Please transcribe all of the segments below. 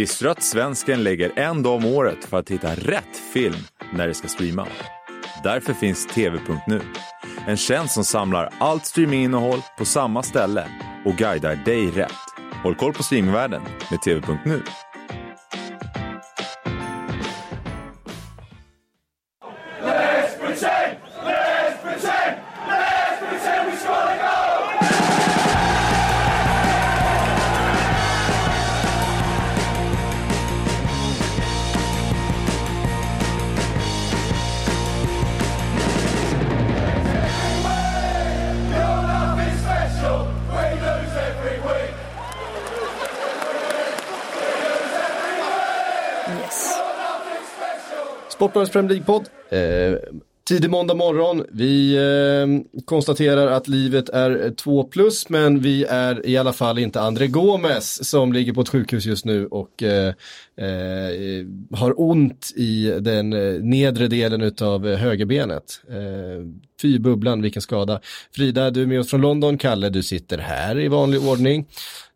Visste du att svensken lägger en dag om året för att hitta rätt film när det ska streama? Därför finns TV.nu. En tjänst som samlar allt streaminginnehåll på samma ställe och guidar dig rätt. Håll koll på streamingvärlden med TV.nu. Sportbladets Premier League-podd. Eh, tidig måndag morgon. Vi eh, konstaterar att livet är 2 plus, men vi är i alla fall inte André Gomes som ligger på ett sjukhus just nu och eh, eh, har ont i den eh, nedre delen av högerbenet. Eh, fy bubblan, vilken skada. Frida, du är med oss från London. Kalle, du sitter här i vanlig ordning.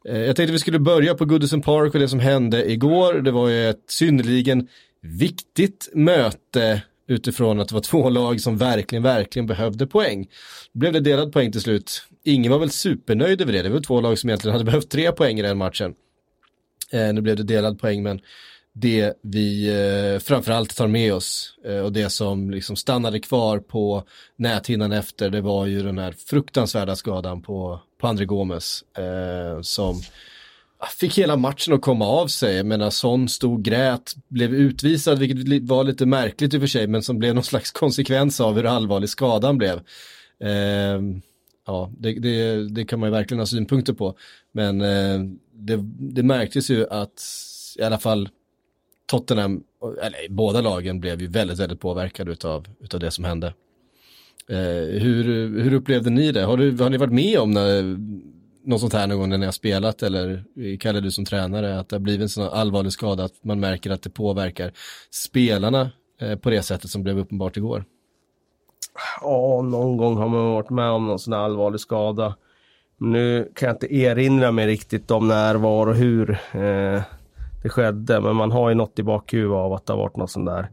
Eh, Jag tänkte vi skulle börja på Goodison Park och det som hände igår. Det var ju ett synnerligen viktigt möte utifrån att det var två lag som verkligen, verkligen behövde poäng. Då blev det delad poäng till slut. Ingen var väl supernöjd över det. Det var två lag som egentligen hade behövt tre poäng i den matchen. Eh, nu blev det delad poäng, men det vi eh, framförallt tar med oss eh, och det som liksom stannade kvar på näthinnan efter, det var ju den här fruktansvärda skadan på, på André Gomes eh, som fick hela matchen att komma av sig. Jag menar, Son stod grät, blev utvisad, vilket var lite märkligt i och för sig, men som blev någon slags konsekvens av hur allvarlig skadan blev. Eh, ja, det, det, det kan man ju verkligen ha synpunkter på. Men eh, det, det märktes ju att i alla fall Tottenham, eller båda lagen blev ju väldigt, väldigt påverkade utav, utav det som hände. Eh, hur, hur upplevde ni det? Har, du, har ni varit med om när, något sånt här någon gång när ni har spelat eller eh, kallar du som tränare att det har blivit en sån allvarlig skada att man märker att det påverkar spelarna eh, på det sättet som blev uppenbart igår? Ja, någon gång har man varit med om någon sån här allvarlig skada. Nu kan jag inte erinra mig riktigt om när, var och hur eh, det skedde. Men man har ju något i bakhuvudet av att det har varit någon sån där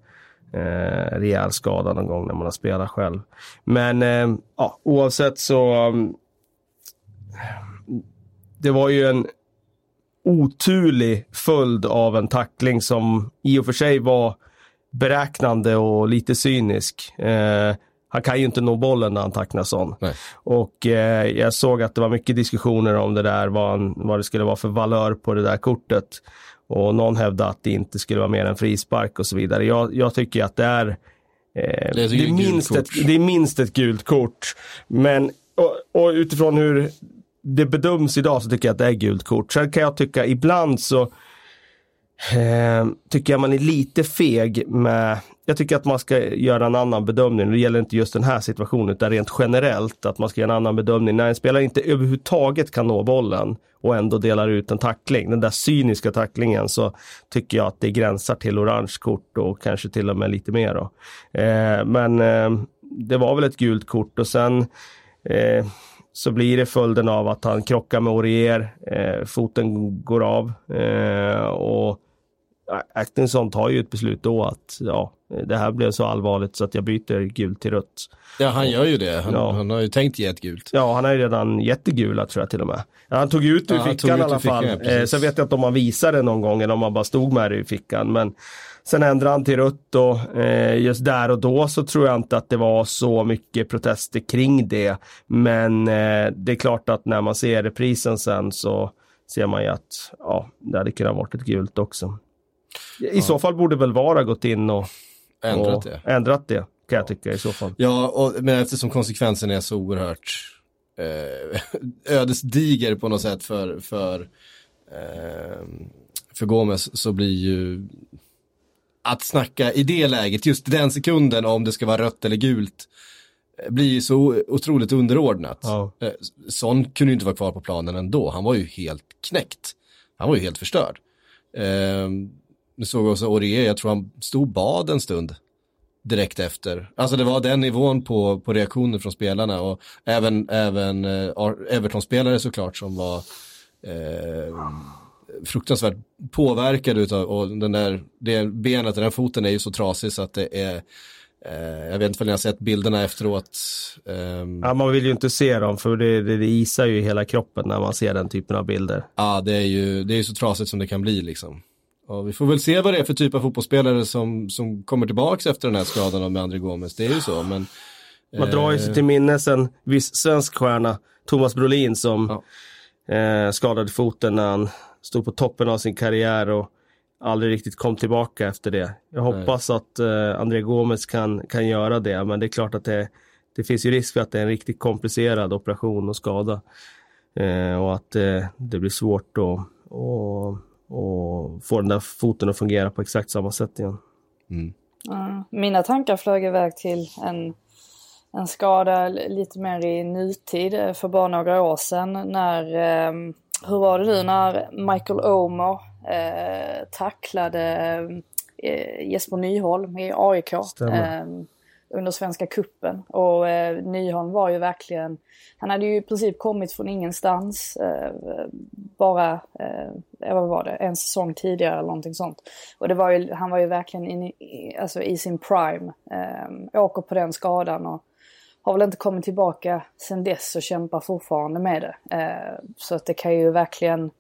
eh, rejäl skada någon gång när man har spelat själv. Men eh, ja, oavsett så. um, det var ju en oturlig följd av en tackling som i och för sig var beräknande och lite cynisk. Eh, han kan ju inte nå bollen när han tacklar sån. Nej. Och eh, jag såg att det var mycket diskussioner om det där, vad, han, vad det skulle vara för valör på det där kortet. Och någon hävdade att det inte skulle vara mer än frispark och så vidare. Jag, jag tycker att det är eh, Det det, är gult minst ett, det är minst ett gult kort. Men och, och utifrån hur det bedöms idag så tycker jag att det är gult kort. Sen kan jag tycka ibland så eh, tycker jag man är lite feg med jag tycker att man ska göra en annan bedömning. Det gäller inte just den här situationen utan rent generellt att man ska göra en annan bedömning. När en spelare inte överhuvudtaget kan nå bollen och ändå delar ut en tackling, den där cyniska tacklingen så tycker jag att det gränsar till orange kort och kanske till och med lite mer. Då. Eh, men eh, det var väl ett gult kort och sen eh, så blir det följden av att han krockar med Orier, eh, foten går av eh, och Actinson tar ju ett beslut då att ja, det här blev så allvarligt så att jag byter gult till rött. Ja, han gör ju det. Han, Ja. han har ju tänkt ge ett gult. Ja, han har ju redan jättegula tror jag till och med. Han tog ut det ur Ja, fickan i alla ur fickan, fall. ja, eh, sen vet jag inte om han visade det någon gång eller om han bara stod med det i fickan. Men sen ändrade han till rött och eh, just där och då så tror jag inte att det var så mycket protester kring det. Men eh, det är klart att när man ser reprisen sen så ser man ju att ja, det hade kunnat varit ett gult också. I så fall borde väl VAR ha gått in och, Ändrat och det. ändrat det, kan jag tycka i så fall. Ja, och, men eftersom konsekvensen är så oerhört eh, ödesdiger på något sätt för, för, eh, för Gomes så blir ju att snacka i det läget, just den sekunden om det ska vara rött eller gult, eh, blir ju så otroligt underordnat. Ja. Eh, Son kunde ju inte vara kvar på planen ändå, han var ju helt knäckt. Han var ju helt förstörd. Eh, nu såg jag också Aurier, jag tror han stod bad en stund direkt efter. Alltså det var den nivån på, på reaktioner från spelarna och även, även eh, Ar- Everton-spelare såklart som var eh, fruktansvärt påverkad utav, och den där, det benet, den där foten är ju så trasig så att det är Eh, jag vet inte om ni har sett bilderna efteråt. Um... Ja, man vill ju inte se dem för det, det, det isar ju hela kroppen när man ser den typen av bilder. Ja, det är ju det är så trasigt som det kan bli liksom. Och vi får väl se vad det är för typ av fotbollsspelare som, som kommer tillbaka efter den här skadan av André Gomes. Det är ju så, men... Man eh... drar ju sig eh, till minnes en viss svensk stjärna, Thomas Brolin, som ja. eh, skadade foten när han stod på toppen av sin karriär och aldrig riktigt kom tillbaka efter det. Jag hoppas Nej. att eh, André Gomes kan, kan göra det, men det är klart att det, det finns ju risk för att det är en riktigt komplicerad operation och skada. Eh, och att eh, det blir svårt att och, och få den där foten att fungera på exakt samma sätt igen. Mm. Mm. Mina tankar flög iväg till en, en skada lite mer i nutid för bara några år sedan när, eh, hur var det nu när Michael Omer eh, tacklade eh, Jesper Nyholm i AIK eh, under Svenska Kuppen Och eh, Nyholm var ju verkligen, han hade ju i princip kommit från ingenstans. Eh, bara, eh, vad var det, en säsong tidigare eller någonting sånt. Och det var ju, han var ju verkligen in, i, alltså i sin prime. Eh, åker på den skadan och har väl inte kommit tillbaka sen dess och kämpar fortfarande med det. Eh, så att det kan ju verkligen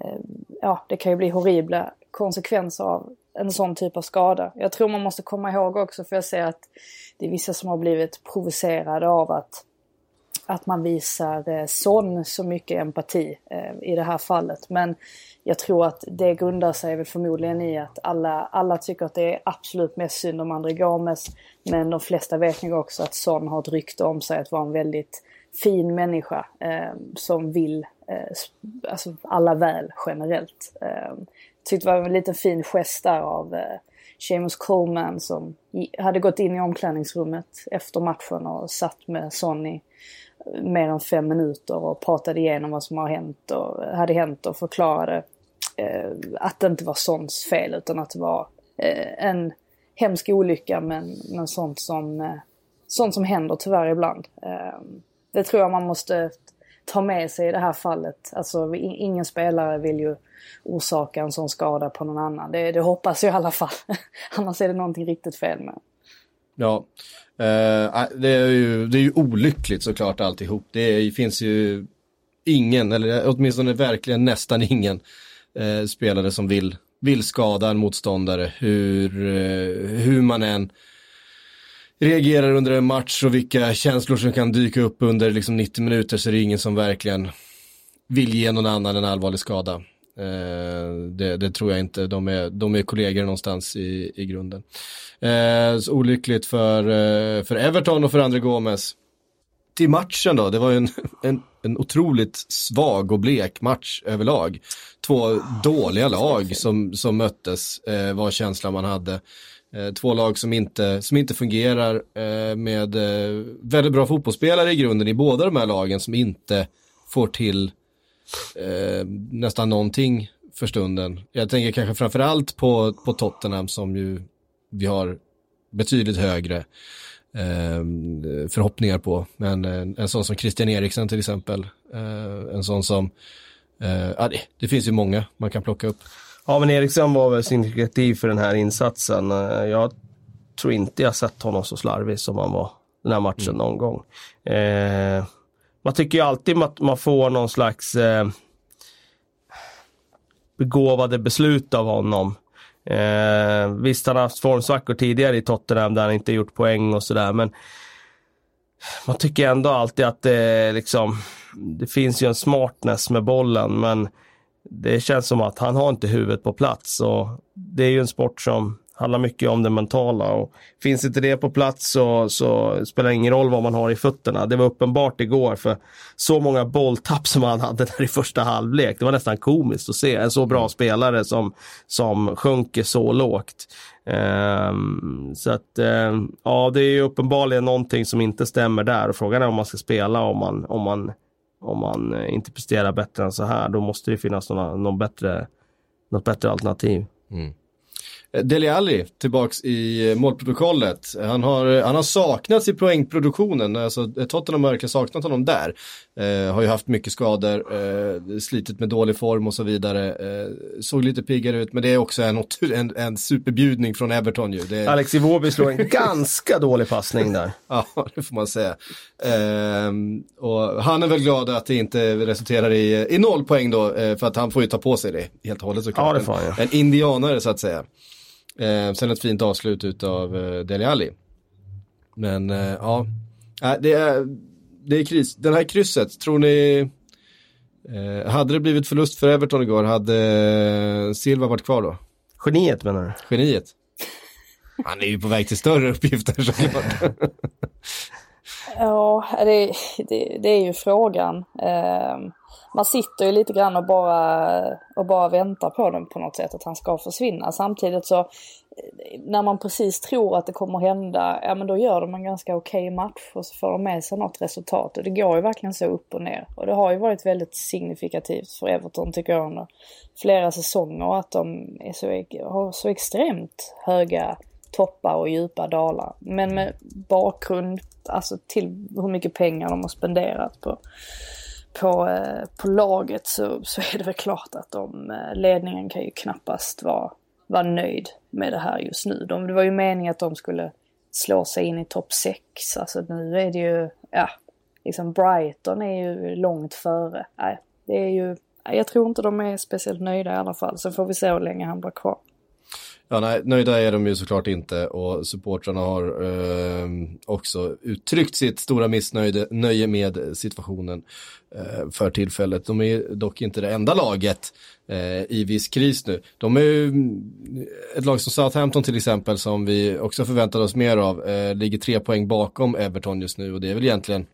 Eh, ja, det kan ju bli horribla konsekvenser av en sån typ av skada. Jag tror man måste komma ihåg också, för jag ser att det är vissa som har blivit provocerade av att, att man visar eh, Son så mycket empati eh, i det här fallet. Men jag tror att det grundar sig väl förmodligen i att alla, alla tycker att det är absolut mest synd om André Gomes. Men de flesta vet nog också att Son har ett rykte om sig att vara en väldigt fin människa eh, som vill eh, alltså alla väl generellt. Eh, tyckte det var en liten fin gest där av eh, Seamus Coleman som hade gått in i omklädningsrummet efter matchen och satt med Sonny mer än fem minuter och pratade igenom vad som har hänt och hade hänt och förklarade eh, att det inte var Sons fel utan att det var eh, en hemsk olycka men, men sånt som, eh, sånt som händer tyvärr ibland. Eh, det tror jag man måste ta med sig i det här fallet. Alltså ingen spelare vill ju orsaka en sån skada på någon annan. Det, det hoppas jag i alla fall. Annars är det någonting riktigt fel med. Ja, eh, ah, det, är ju, det är ju olyckligt såklart alltihop. Det finns ju ingen, eller åtminstone verkligen nästan ingen eh, spelare som vill, vill skada en motståndare. Hur, eh, hur man än reagerar under en match och vilka känslor som kan dyka upp under liksom 90 minuter så är det ingen som verkligen vill ge någon annan en allvarlig skada. Eh, det, det, tror jag inte, de är, de är kollegor någonstans i, i grunden. Eh, så olyckligt för, eh, för Everton och för André Gomes. Till matchen då, det var ju en, en, en otroligt svag och blek match överlag. Två dåliga lag som, som möttes eh, var känslan man hade. Eh, två lag som inte, som inte fungerar eh, med eh, väldigt bra fotbollsspelare i grunden i båda de här lagen som inte får till nästan någonting för stunden. Jag tänker kanske framförallt på, på Tottenham som ju vi har betydligt högre förhoppningar på. Men en sån som Christian Eriksen till exempel, en sån som, ja det, det finns ju många man kan plocka upp. Ja, men Eriksson var väl signifikativ för den här insatsen. Eh, jag tror inte jag sett honom så slarvig som han var den här matchen mm. någon gång. Eh, man tycker ju alltid att man får någon slags eh, begåvade beslut av honom. Eh, visst, han har haft formsvackor tidigare i Tottenham där han inte gjort poäng och sådär, men man tycker ändå alltid att det liksom, det finns ju en smartness med bollen, men det känns som att han har inte huvudet på plats och det är ju en sport som handlar mycket om det mentala och finns inte det på plats så, så spelar det ingen roll vad man har i fötterna. Det var uppenbart igår för så många bolltapp som han hade där i första halvlek. Det var nästan komiskt att se en så bra spelare som, som sjunker så lågt. Um, så att um, ja, det är ju uppenbarligen någonting som inte stämmer där och frågan är om man ska spela om man, om man om man eh, inte presterar bättre än så här, då måste det finnas någon, någon bättre, något bättre alternativ. Mm. Eh, Deli Alli tillbaks i eh, målprotokollet. Han har, eh, han har saknats i poängproduktionen, alltså Tottenham har verkligen saknat honom där. Eh, har ju haft mycket skador, eh, slitit med dålig form och så vidare. Eh, såg lite piggare ut, men det är också en, en, en superbjudning från Everton ju. Det... Alex Iwobi slår en ganska dålig passning där. ja, det får man säga. Eh, och han är väl glad att det inte resulterar i, i noll poäng då, eh, för att han får ju ta på sig det helt och hållet såklart. Ja, det får han, ja. En indianare så att säga. Eh, sen ett fint avslut utav eh, Dele Alli. Men ja, det är, det är kris. Den här krysset, tror ni, eh, hade det blivit förlust för Everton igår, hade eh, Silva varit kvar då? Geniet menar du? Geniet. Han är ju på väg till större uppgifter såklart. ja, det, det, det, är ju frågan. Eh, man sitter ju lite grann och bara, och bara väntar på den på något sätt, att han ska försvinna. Samtidigt så, när man precis tror att det kommer hända, ja men då gör de en ganska okej okay match och så får de med sig något resultat. Och det går ju verkligen så upp och ner. Och det har ju varit väldigt signifikativt för Everton tycker jag under flera säsonger att de är så, har så extremt höga toppar och djupa dalar. Men med bakgrund alltså till hur mycket pengar de har spenderat på på, eh, på laget så, så är det väl klart att de, eh, ledningen kan ju knappast vara, var nöjd med det här just nu. De, det var ju meningen att de skulle slå sig in i topp 6. Alltså nu är det ju, ja, liksom Brighton är ju långt före. Nej, det är ju, jag tror inte de är speciellt nöjda i alla fall. Sen får vi se hur länge han blir kvar. Ja, nej, nöjda är de ju såklart inte och supportrarna har eh, också uttryckt sitt stora missnöje med situationen eh, för tillfället. De är dock inte det enda laget eh, i viss kris nu. De är ju ett lag som Southampton till exempel som vi också förväntade oss mer av, eh, ligger tre poäng bakom Everton just nu och det är väl egentligen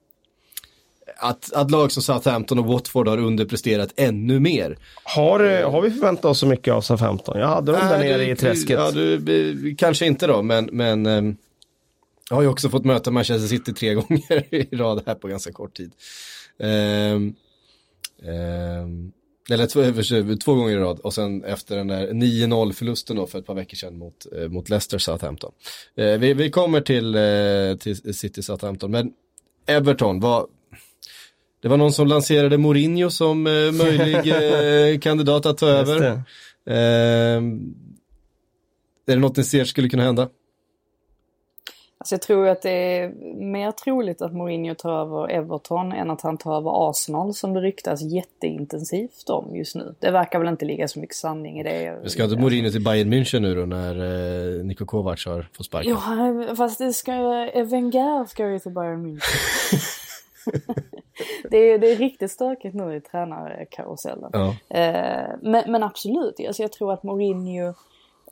att, att lag som Southampton och Watford har underpresterat ännu mer. Har, har vi förväntat oss så mycket av Southampton? Jag hade dem där nere i träsket. Ja, du, kanske inte då, men, men um, jag har ju också fått möta Manchester City tre gånger i rad här på ganska kort tid. Um, um, eller två, två gånger i rad och sen efter den där 9-0 förlusten då för ett par veckor sedan mot, eh, mot Leicester Southampton. Eh, vi, vi kommer till, eh, till City Southampton, men Everton, vad, det var någon som lanserade Mourinho som eh, möjlig eh, kandidat att ta över. Eh, är det något ni ser skulle kunna hända? Alltså jag tror att det är mer troligt att Mourinho tar över Everton än att han tar över Arsenal som det ryktas jätteintensivt om just nu. Det verkar väl inte ligga så mycket sanning i det. Vi ska inte Mourinho till Bayern München nu då när eh, Niko Kovac har fått sparken? Ja, fast det ska, Wenger ska ju till Bayern München. det, är, det är riktigt stökigt nu i tränarkarusellen. Ja. Eh, men, men, absolut, alltså jag tror att Mourinho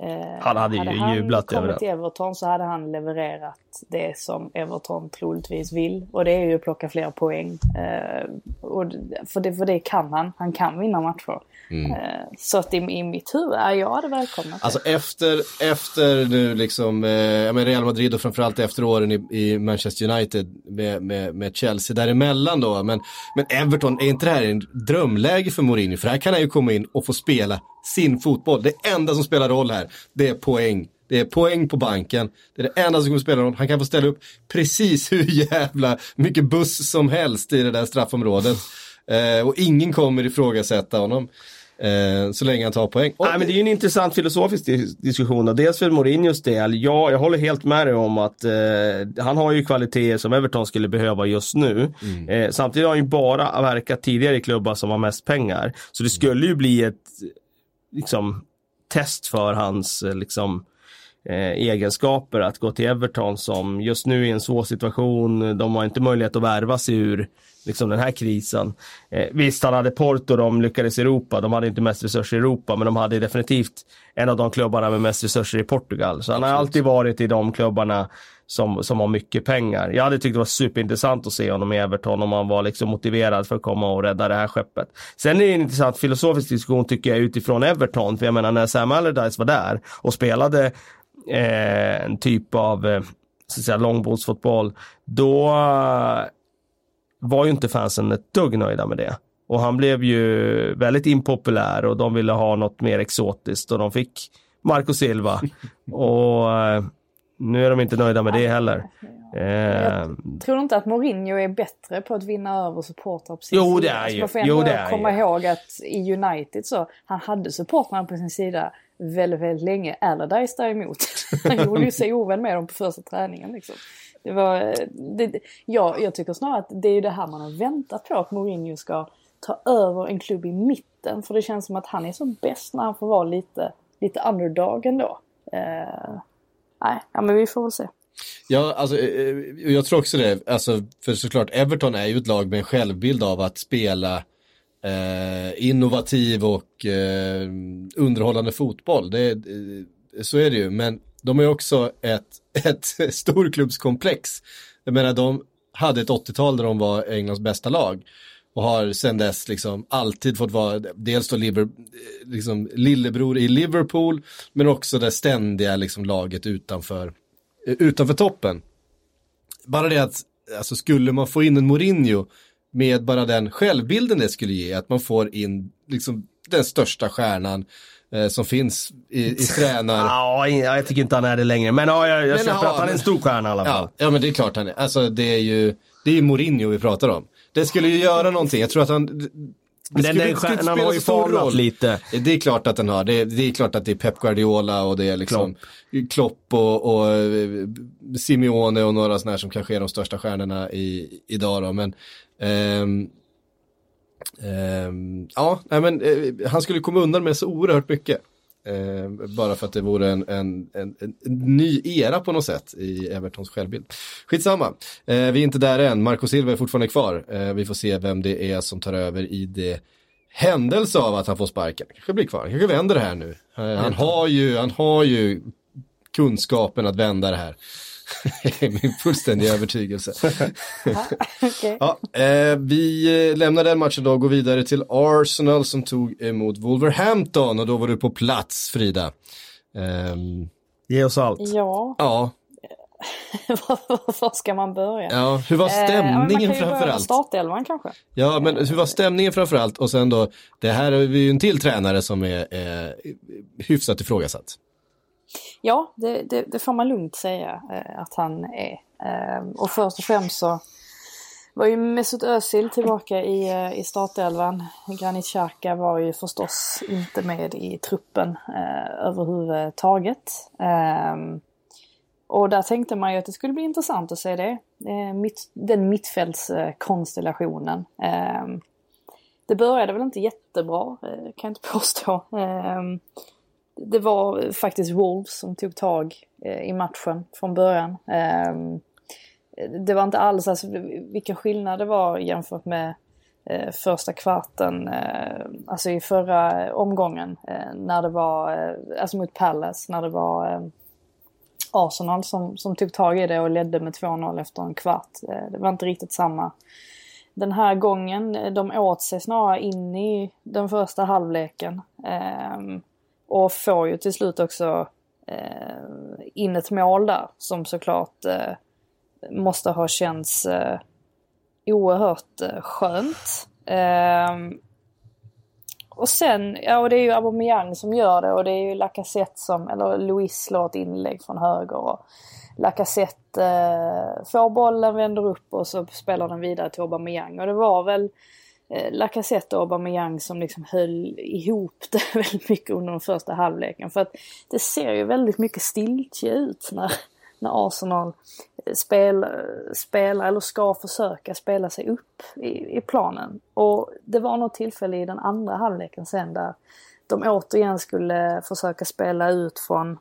Eh, han hade ju hade jublat över det. Hade kommit till Everton så hade han levererat det som Everton troligtvis vill. Och det är ju att plocka fler poäng. Eh, och för, det, för det kan han. Han kan vinna matcher. Mm. Eh, så att i, i mitt huvud, är jag det välkomnat. Alltså efter, efter nu liksom, eh, Real Madrid och framförallt efter åren i, i Manchester United med, med, med, Chelsea däremellan då. Men, men Everton, är inte det här en drömläge för Mourinho? För här kan han ju komma in och få spela sin fotboll. Det enda som spelar roll här, det är poäng. Det är poäng på banken. Det är det enda som kommer spela roll. Han kan få ställa upp precis hur jävla mycket buss som helst i det där straffområdet. Eh, och ingen kommer ifrågasätta honom. Eh, så länge han tar poäng. Och... Nej, men det är ju en intressant filosofisk diskussion. Och dels för Mourinhos del, ja, jag håller helt med dig om att eh, han har ju kvaliteter som Everton skulle behöva just nu. Mm. Eh, samtidigt har han ju bara verkat tidigare i klubbar som har mest pengar. Så det skulle ju bli ett liksom, test för hans eh, liksom, egenskaper att gå till Everton som just nu är en svår situation. De har inte möjlighet att värva sig ur liksom, den här krisen. Eh, visst, han hade Porto, de lyckades i Europa. De hade inte mest resurser i Europa, men de hade definitivt en av de klubbarna med mest resurser i Portugal. Så han har alltid varit i de klubbarna som, som har mycket pengar. Jag hade tyckt det var superintressant att se honom i Everton om han var liksom motiverad för att komma och rädda det här skeppet. Sen är det en intressant filosofisk diskussion tycker jag utifrån Everton. För jag menar när Sam Allardyce var där och spelade eh, en typ av eh, så att säga, långbollsfotboll. Då eh, var ju inte fansen ett dugg nöjda med det. Och han blev ju väldigt impopulär och de ville ha något mer exotiskt och de fick Marco Silva. Och eh, nu är de inte nöjda med det heller. Jag tror inte att Mourinho är bättre på att vinna över supportrar på sin Jo, sida. det är Alltså, ju. Man får Jo, ändå det är komma ju. ihåg att i United så, han hade supportrarna på sin sida väldigt, väldigt länge. Allardyce däremot, han gjorde ju sig ovän med dem på första träningen. Liksom. Det var, eh, det, jag, jag tycker snarare att det är ju det här man har väntat på, att Mourinho ska ta över en klubb i mitten. För det känns som att han är som bäst när han får vara lite, lite underdog ändå. Eh, nej, ja, men vi får väl se. Ja, alltså eh, eh, jag tror också det. Alltså, för såklart, Everton är ju ett lag med en självbild av att spela eh, innovativ och eh, underhållande fotboll. Det, eh, så är det ju, men de är också ett, ett storklubbskomplex. Jag menar, de hade ett 80-tal där de var Englands bästa lag och har sedan dess liksom alltid fått vara dels då liber, eh, liksom lillebror i Liverpool men också det ständiga liksom laget utanför, eh, utanför toppen. Bara det att alltså skulle man få in en Mourinho med bara den självbilden det skulle ge, att man får in liksom den största stjärnan eh, som finns i, i tränar... Ja, jag tycker inte han är det längre. Men ja, jag, jag köper att han är en stor stjärna i alla fall. Ja, ja, men det är klart han är. Alltså det är ju, det är ju Mourinho vi pratar om. Det skulle ju göra någonting, jag tror att han... Det den, inte stjärnan har ju falnat lite. Det är klart att den har. Det är, det är klart att det är Pep Guardiola och det är liksom Klopp och, och eh, Simeone och några sådana här som kanske är de största stjärnorna i, idag då. Men ehm, ehm, ja, nej, men eh, han skulle komma undan med så oerhört mycket. Eh, bara för att det vore en, en, en, en ny era på något sätt i Evertons självbild. Skitsamma, eh, vi är inte där än. Marco Silva är fortfarande kvar. Eh, vi får se vem det är som tar över i det händelse av att han får sparken. kanske blir kvar, kanske vänder det här nu. Han, har ju, han har ju kunskapen att vända det här. Det är min fullständiga övertygelse. Okej. Ja, eh, vi eh, lämnar den matchen då och går vidare till Arsenal som tog emot Wolverhampton och då var du på plats Frida. Ehm, Ge oss allt. Ja, ja, var ska man börja? ja, hur var Eh, stämningen kan ju börja med framförallt? startelvan kanske. Ja, men hur var stämningen framförallt? Och sen då, det här är ju en till tränare som är eh, hyfsat ifrågasatt. Ja, det, det, det får man lugnt säga eh, att han är. Ehm, och först och främst så var ju Mesut Özil tillbaka i, eh, i startelvan. Granit Xhaka var ju förstås inte med i truppen eh, överhuvudtaget. Eh, och där tänkte man ju att det skulle bli intressant att se det. Eh, mitt, den mittfältskonstellationen. Eh, det började väl inte jättebra, eh, kan jag inte påstå. Ehm, det var faktiskt Wolves som tog tag eh, i matchen från början. Ehm, det var inte alls, alltså vilken skillnad det var jämfört med eh, första kvarten, eh, alltså i förra omgången när det var, alltså mot Palace, när det var Arsenal som, som tog tag i det och ledde med 2-0 efter en kvart. Det var inte riktigt samma. Den här gången, de åt sig snarare in i den första halvleken. Ehm, och får ju till slut också eh, in ett mål där som såklart eh, måste ha känts eh, oerhört eh, skönt. Eh, och sen, ja och det är ju Aubameyang som gör det och det är ju Lacazette som, eller Luis slår ett inlägg från höger och Lacazette eh, får bollen, vänder upp och så spelar den vidare till Aubameyang och det var väl Eh, Lacazette och Aubameyang som liksom höll ihop det väldigt mycket under den första halvleken. För att det ser ju väldigt mycket stiltje ut när, när Arsenal eh, spelar, eh, spelar eller ska försöka spela sig upp i, i planen. Och det var något tillfälle i den andra halvleken sen där de återigen skulle försöka spela ut från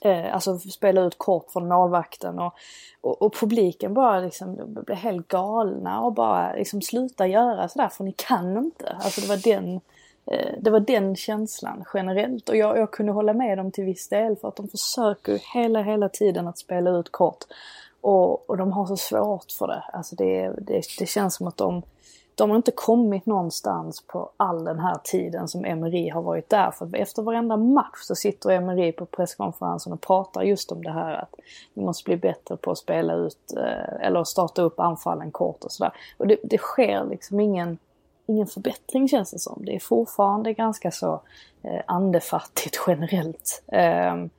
eh, alltså spela ut kort från målvakten och, och, och publiken bara liksom blev helt galna och bara liksom sluta göra sådär för ni kan inte. Alltså det var den, eh, det var den känslan generellt och jag, jag kunde hålla med dem till viss del för att de försöker hela, hela tiden att spela ut kort. Och, och de har så svårt för det. Alltså det, det, det känns som att de, de har inte kommit någonstans på all den här tiden som Emery har varit där. För efter varenda match så sitter Emery på presskonferensen och pratar just om det här att vi måste bli bättre på att spela ut eh, eller starta upp anfallen kort och sådär. Och det, det sker liksom ingen ingen förbättring känns det som. Det är fortfarande ganska så eh, andefattigt generellt. Ehm,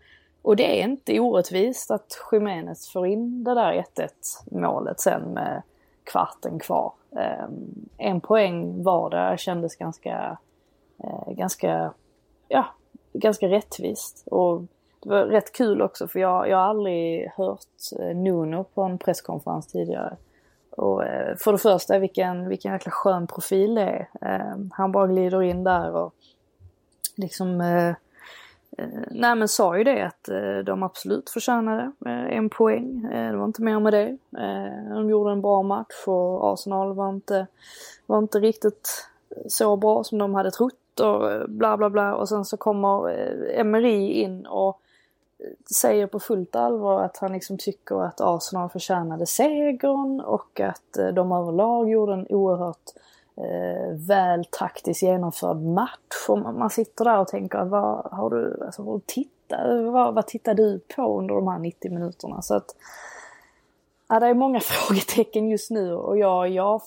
och det är inte orättvist att Jiménez får in det där 1-1 målet sen med kvarten kvar. Ehm, en poäng var kändes ganska, eh, ganska, ja, ganska rättvist. Och det var rätt kul också för jag, jag har aldrig hört eh, Nuno på en presskonferens tidigare. Och eh, för det första vilken, vilken jäkla skön profil det är. Ehm, han bara glider in där och liksom Eh, Eh, nej men sa ju det att eh, de absolut förtjänade eh, en poäng. Eh, det var inte mer med det. Eh, de gjorde en bra match och Arsenal var inte, var inte riktigt så bra som de hade trott och bla bla bla. Och sen så kommer Emery in och säger på fullt allvar att han liksom tycker att Arsenal förtjänade segern och att de överlag gjorde en oerhört eh, väl taktiskt genomförd match. Och man sitter där och tänker, vad har du, alltså, vad, titta, vad, vad tittar du på under de här 90 minuterna? Så att, ja, det är många frågetecken just nu och jag, jag,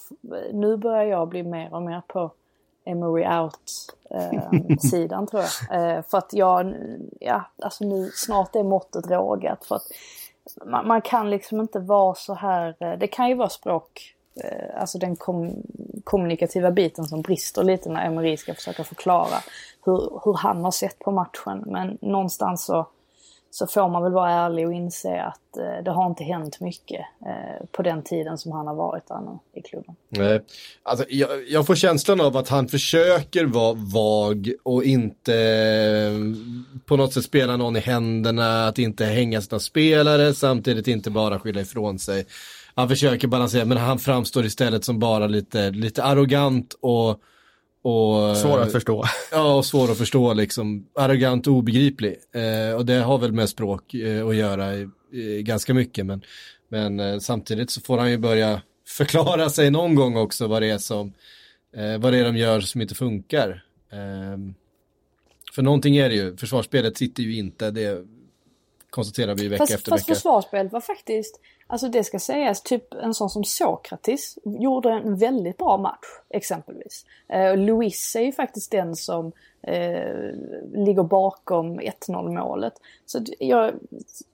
nu börjar jag bli mer och mer på Emery out-sidan eh, tror jag. Eh, för att jag, ja, alltså nu snart är måttet rågat. För att man, man, kan liksom inte vara så här, eh, det kan ju vara språk Eh, Eh, alltså den kom, kommunikativa biten som brister lite när Emery ska försöka förklara hur, hur han har sett på matchen. Men någonstans så, så får man väl vara ärlig och inse att eh, det har inte hänt mycket eh, på den tiden som han har varit där nu i klubben. Nej, alltså jag, jag, får känslan av att han försöker vara vag och inte eh, på något sätt spela någon i händerna, att inte hänga sina spelare, samtidigt inte bara skylla ifrån sig han försöker balansera men han framstår istället som bara lite, lite arrogant och, och Svår att förstå. Ja, och svår att förstå liksom. Arrogant och obegriplig. Eh, och det har väl med språk eh, att göra eh, ganska mycket. Men, men eh, samtidigt så får han ju börja förklara sig någon gång också vad det är som, eh, vad det är de gör som inte funkar. Ehm, för någonting är det ju, försvarsspelet sitter ju inte, det konstaterar vi vecka fast, efter fast vecka. Fast försvarsspelet var faktiskt Alltså det ska sägas, typ en sån som Sokratis gjorde en väldigt bra match exempelvis. Eh, Luis är ju faktiskt den som eh, ligger bakom 1-0 målet. Så jag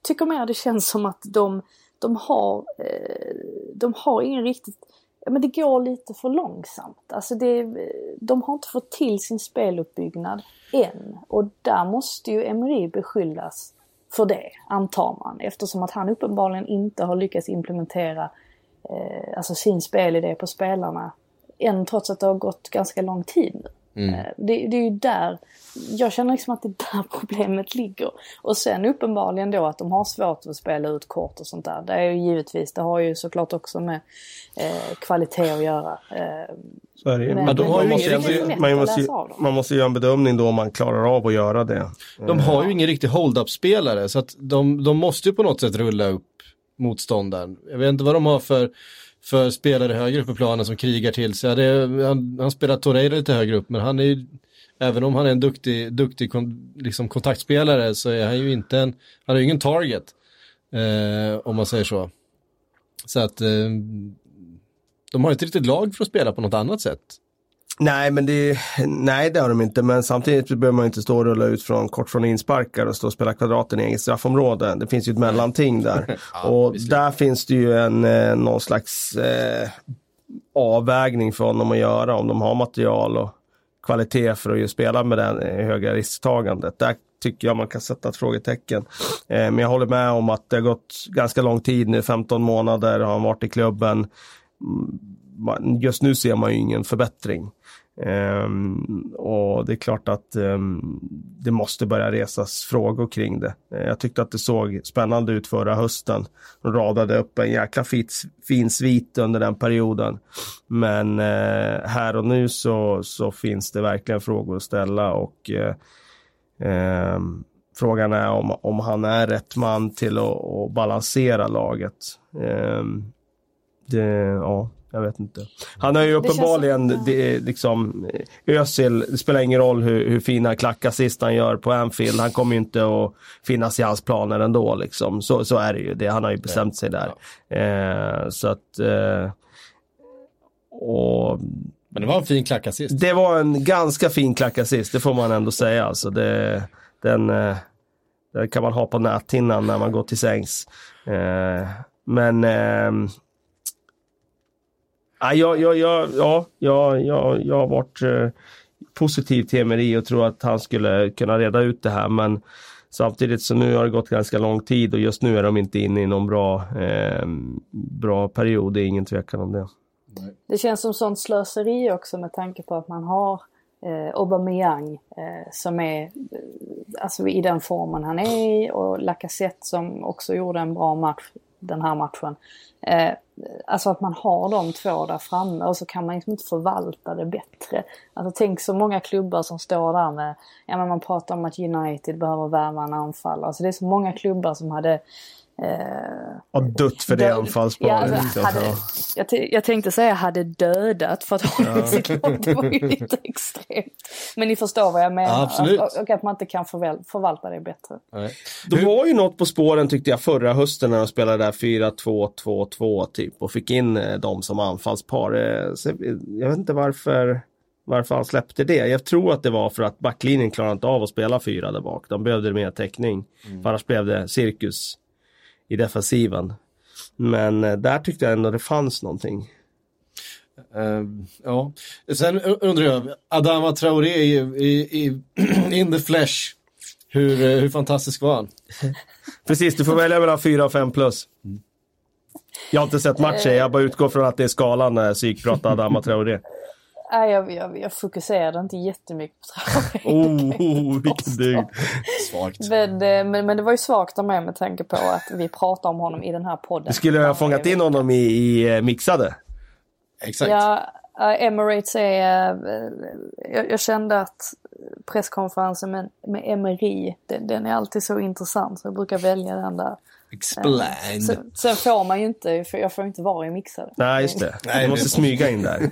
tycker mer det känns som att de, de har, eh, de har ingen riktigt Ja, men det går lite för långsamt. Alltså det, de har inte fått till sin speluppbyggnad än. Och där måste ju Emery beskyllas för det, antar man. Eftersom att han uppenbarligen inte har lyckats implementera eh, alltså sin spelidé på spelarna. Än trots att det har gått ganska lång tid nu. Mm. Eh, det, det, är ju där, jag känner liksom att det är där problemet ligger. Och sen uppenbarligen då att de har svårt att spela ut kort och sånt där. Det är ju givetvis, det har ju såklart också med eh, kvalitet att göra. Eh, så är det Men, men man, måste ändå, man, måste, man måste göra en bedömning då om man klarar av att göra det. De har ju ingen riktig hold-up-spelare så att de, de måste ju på något sätt rulla upp motståndaren. Jag vet inte vad de har för för spelare högre upp i planen som krigar till sig. Han, han spelar Torreira lite högre upp men han är ju, även om han är en duktig, duktig kon, liksom kontaktspelare så är han ju inte en, han är ju ingen target. Eh, om man säger så. Så att eh, de har inte riktigt lag för att spela på något annat sätt. Nej, men det, nej, det har de inte. Men samtidigt behöver man inte stå och rulla ut från kort från insparkar och stå och spela kvadraten i eget straffområde. Det finns ju ett mellanting där. ja, och där finns det ju en, eh, någon slags eh, avvägning för honom att göra. Om de har material och kvalitet för att spela med det eh, höga risktagandet. Där tycker jag man kan sätta ett frågetecken. Eh, men jag håller med om att det har gått ganska lång tid nu, 15 månader har han varit i klubben. Mm, just nu ser man ju ingen förbättring. Um, och det är klart att um, det måste börja resas frågor kring det. Uh, jag tyckte att det såg spännande ut förra hösten. De radade upp en jäkla fit, fin svit under den perioden. Men uh, här och nu så, så finns det verkligen frågor att ställa och uh, um, frågan är om, om han är rätt man till att, att balansera laget. det, ja jag vet inte. Han har ju uppenbarligen, det, det, liksom, Özil, det spelar ingen roll hur, hur fina klackassist han gör på Anfield, han kommer ju inte att finnas i hans planer ändå. Liksom. Så, så är det ju, det, han har ju bestämt sig där. Eh, så att, eh, och Men det var en fin klackassist. Det var en ganska fin klackassist, det får man ändå säga. Alltså det, den, eh, den kan man ha på näthinnan när man går till sängs. Eh, men eh, ja, jag, jag, jag, ja, jag, jag, jag har varit eh, positiv till Emery och tror att han skulle kunna reda ut det här. Men samtidigt så nu har det gått ganska lång tid och just nu är de inte inne i någon bra, eh, bra period. Det är ingen tvekan om det. Det känns som sånt slöseri också med tanke på att man har eh, Aubameyang eh, som är eh, alltså i den formen han är i och Lacazette som också gjorde en bra match den här matchen. Eh, alltså att man har de två där framme och så kan man liksom inte förvalta det bättre. Alltså tänk så många klubbar som står där med, ja men man pratar om att United behöver värva en anfallare, Alltså det är så många klubbar som hade Eh, har dött för det anfallsparet. Ja, alltså, hade, jag, jag, tänkte säga hade dödat för att ha ja. lag. Det var ju lite extremt. Men ni förstår vad jag menar. Absolut. Och, och att man inte kan förväl, förvalta det bättre. Nej. Det var ju något på spåren tyckte jag förra hösten när de spelade där 4-2-2-2 typ och fick in eh, dem som anfallspar. Eh, jag vet inte varför varför han släppte det. Jag tror att det var för att backlinjen klarade inte av att spela fyra där bak. De behövde mer täckning. Mm. För annars blev det cirkus i defensiven. Men eh, där tyckte jag ändå det fanns någonting. Uh, ja, sen undrar jag, Adama Traoré i, i, i in the flesh, hur, eh, hur fantastisk var han? Precis, du får välja mellan 4 och 5 plus. Jag har inte sett matchen, jag bara utgår från att det är skalan när psykpratar Adama Traoré. Nej, jag, jag, jag fokuserade inte jättemycket på Traoré. Oh, vilken dygd. Svagt. Men, eh, men, men, det var ju svagt av mig med tanke på att vi pratar om honom i den här podden. Du skulle ha fångat in honom i, i eh, mixade. Exakt. Ja, Emirates är... Eh, jag, jag kände att presskonferensen med, med Emery, den, den, är alltid så intressant så jag brukar välja den där. Explain. Sen, sen, får man ju inte, för jag får inte vara i mixare. Nej, just det. Nej, du måste smyga in där.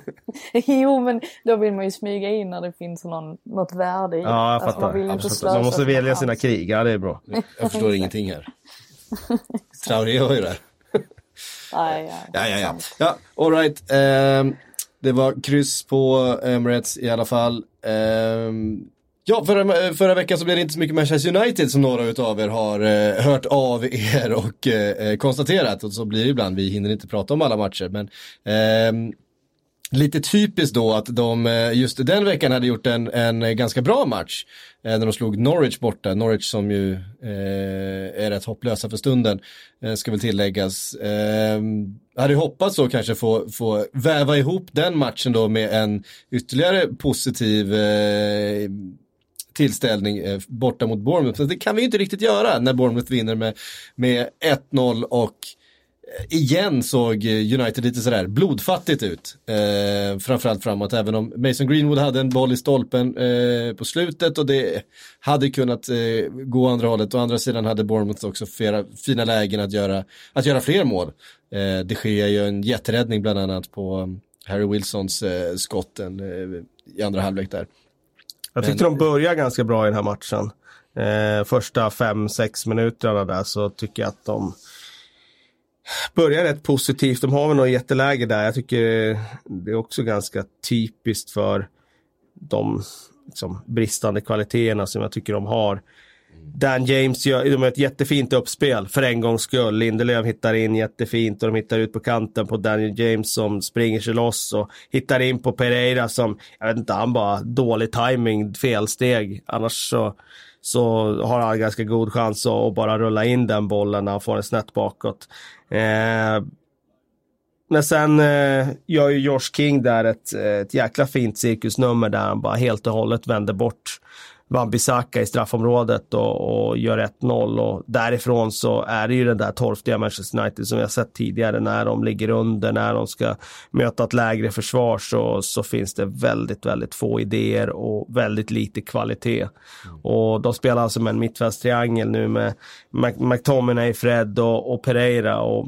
jo, men då vill man ju smyga in när det finns någon, något värde i Ja, jag fattar. Alltså, man, vill man måste välja sina krig, ja det är bra. Jag förstår ingenting här. Traoré har ju det. Nej, ja, ja, ja. ja all right. Um, det var kryss på Emirates i alla fall. Um, Ja, förra, förra veckan så blev det inte så mycket Manchester United som några utav er har eh, hört av er och eh, konstaterat. Och så blir det ibland, vi hinner inte prata om alla matcher. Men eh, lite typiskt då att de eh, just den veckan hade gjort en, en ganska bra match. Eh, när de slog Norwich borta. Norwich som ju eh, är rätt hopplösa för stunden. Eh, ska väl tilläggas. Ehm, hade hoppats då kanske få, få väva ihop den matchen då med en ytterligare positiv eh, tillställning eh, borta mot Bournemouth. Så det kan vi inte riktigt göra när Bournemouth vinner med, med 1-0 och eh, igen såg United lite sådär blodfattigt ut. Eh, framförallt framåt, även om Mason Greenwood hade en boll i stolpen eh, på slutet och det hade kunnat eh, gå andra hållet. Å andra sidan hade Bournemouth också flera fina lägen att göra, att göra fler mål. Eh, det sker ju en jätteräddning bland annat på eh, Harry Wilsons eh, skotten eh, i andra halvlek där. Jag tyckte Men, de började ganska bra i den här matchen. Eh, första fem sex minuterna där så tycker jag att de börjar rätt positivt. De har väl något jätteläge där. Jag tycker det är också ganska typiskt för de liksom, bristande kvaliteterna som jag tycker de har. Dan James gör de har ett jättefint uppspel för en gångs skull. Lindelöf hittar in jättefint och de hittar ut på kanten på Daniel James som springer sig loss och hittar in på Pereira som, jag vet inte, han bara dålig timing, felsteg. Annars så, så har han ganska god chans att bara rulla in den bollen när han får den snett bakåt. Eh, men sen eh, gör ju Josh King där ett, ett jäkla fint cirkusnummer där han bara helt och hållet vänder bort Wan-Bissaka i straffområdet och, och gör 1-0 och därifrån så är det ju den där torftiga Manchester United som vi har sett tidigare när de ligger under, när de ska möta ett lägre försvar så, så finns det väldigt, väldigt få idéer och väldigt lite kvalitet. Mm. Och de spelar alltså med en mittfältstriangel nu med McTominay, Fred och, och Pereira och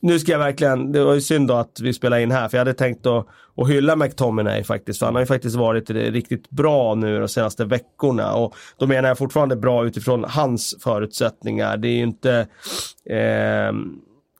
nu ska jag verkligen, det var ju synd då att vi spelar in här för jag hade tänkt att, att hylla McTominay faktiskt. För han har ju faktiskt varit riktigt bra nu de senaste veckorna och då menar jag fortfarande bra utifrån hans förutsättningar. Det är ju inte eh,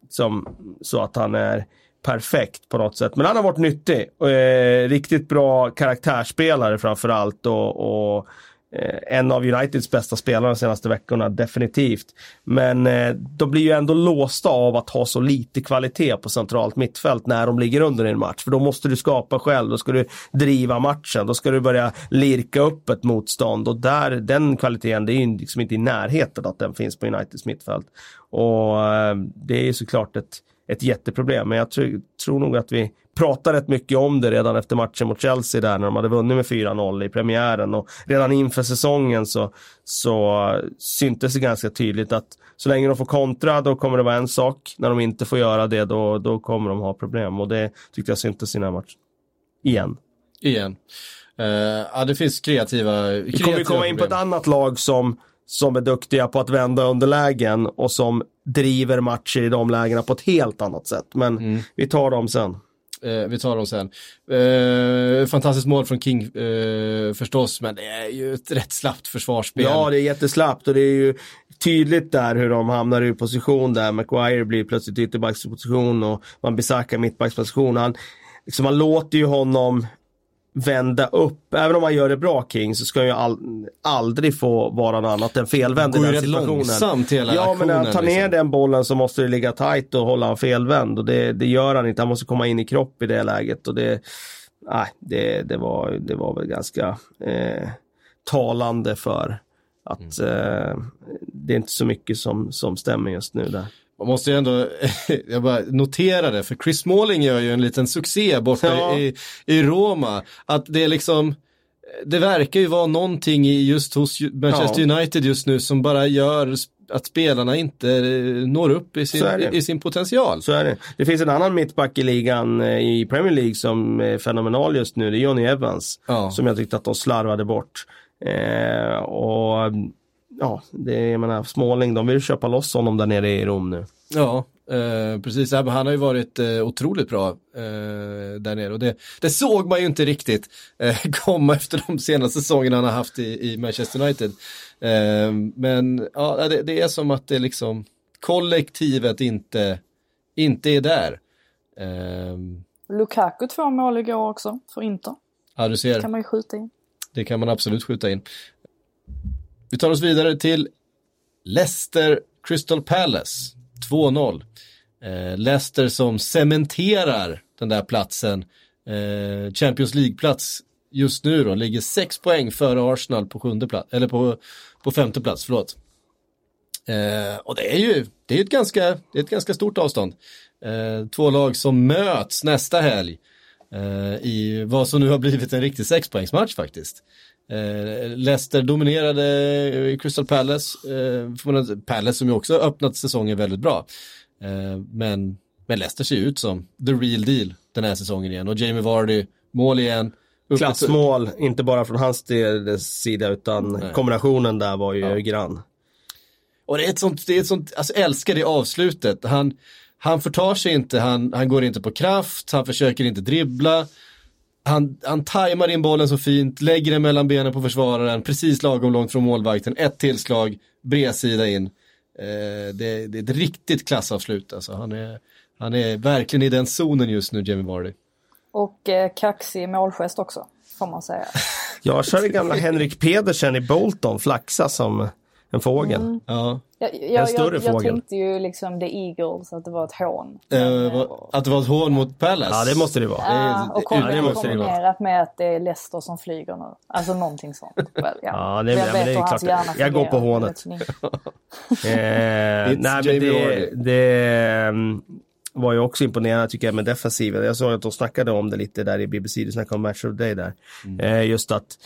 som så att han är perfekt på något sätt. Men han har varit nyttig. Eh, riktigt bra karaktärsspelare framförallt. Och, och Eh, en av Uniteds bästa spelare de senaste veckorna, definitivt. Men eh, de blir ju ändå låsta av att ha så lite kvalitet på centralt mittfält när de ligger under i en match. För då måste du skapa själv, då ska du driva matchen, då ska du börja lirka upp ett motstånd. Och där, den kvaliteten, det är ju liksom inte i närheten att den finns på Uniteds mittfält. Och eh, det är ju såklart ett ett jätteproblem. Men jag tror, tror nog att vi pratade rätt mycket om det redan efter matchen mot Chelsea där när de hade vunnit med 4-0 i premiären och redan inför säsongen så, så syntes det ganska tydligt att så länge de får kontra då kommer det vara en sak. När de inte får göra det då, då kommer de ha problem och det tyckte jag syntes i den här matchen. Igen. Igen. Uh, ja, det finns kreativa... kreativa vi kommer komma in på ett annat lag som som är duktiga på att vända underlägen och som driver matcher i de lägena på ett helt annat sätt. Men mm. vi tar dem sen. Eh, vi tar dem sen. Eh, fantastiskt mål från King eh, förstås, men det är ju ett rätt slappt försvarsspel. Ja, det är jätteslappt och det är ju tydligt där hur de hamnar i position där. Maguire blir plötsligt ytterbacksposition och man Bissaka mittbacksposition. Han, liksom, man låter ju honom vända upp. Även om han gör det bra King så ska han ju all, aldrig få vara något annat än felvänd i den situationen. Går ju långsamt hela Ja men när han tar ner liksom. den bollen så måste det ligga tight och hålla han felvänd och det, det gör han inte. Han måste komma in i kropp i det läget och det, nej, det, det, var, det var väl ganska eh, talande för att mm. eh, det är inte så mycket som, som stämmer just nu där. Man måste ju ändå, jag bara notera det, för Chris Smalling gör ju en liten succé borta ja. i, i Roma. Att det är liksom, det verkar ju vara någonting i just hos Manchester ja. United just nu som bara gör att spelarna inte eh, når upp i sin, i sin potential. Så är det. Det finns en annan mittback i ligan eh, i Premier League som är fenomenal just nu. Det är Johnny Evans. Ja. Som jag tyckte att de slarvade bort. Eh, och ja, det är, jag menar, Småling, de vill köpa loss honom där nere i Rom nu. Ja, eh, precis. Han har ju varit eh, otroligt bra eh, där nere och det, det, såg man ju inte riktigt eh, komma efter de senaste säsongerna han har haft i, i Manchester United. Eh, men ja, det, det, är som att det liksom kollektivet inte, inte är där. Eh, Lukaku två mål igår också för Inter. Ja, du ser. Det kan man ju skjuta in. Det kan man absolut skjuta in. Vi tar oss vidare till Leicester Crystal Palace 2-0. Eh, Leicester som cementerar den där platsen, eh, Champions League-plats just nu då, ligger sex poäng före Arsenal på sjunde plats, eller på, på femte plats, förlåt. Eh, och det är ju, det är ett ganska, det är ett ganska stort avstånd. Eh, två lag som möts nästa helg eh, i vad som nu har blivit en riktig sexpoängsmatch faktiskt. Eh, Leicester dominerade eh, Crystal Palace, eh, Palace som ju också öppnat säsongen väldigt bra. Eh, men, men Leicester ser ut som the real deal den här säsongen igen och Jamie Vardy, mål igen. Klassmål, inte bara från hans sida utan Nej. kombinationen där var ju ja. grann. Och det är ett sånt, det är ett sånt, alltså älskar det avslutet. Han, han förtar sig inte, han, han går inte på kraft, han försöker inte dribbla han, han tajmar in bollen så fint, lägger den mellan benen på försvararen, precis lagom långt från målvakten, ett tillslag, bredsida in. Eh, det, det, är ett riktigt klassavslut alltså. Han är, han är verkligen i den zonen just nu, Jamie Vardy. Och eh, kaxig målgest också, får man säga. Jag körde gamla Henrik Pedersen i Bolton, flaxa som en fågel. Mm. Ja. Jag, jag, en större jag, jag fågel. tänkte ju liksom the Eagles, att det var ett hån. Uh, att det var ett hån mot Palace? Ja, det måste det vara. Ja, och kom, det måste kombinerat med att det är Leicester som flyger nu. Alltså någonting sånt. ja, ja det, jag, det är klart. Jag går på hånet. eh, nej, men det, det um, var ju också imponerande tycker jag med defensiven. Jag såg att de snackade om det lite där i BBC, de snackade om Match of the Day där. Mm. Eh, just att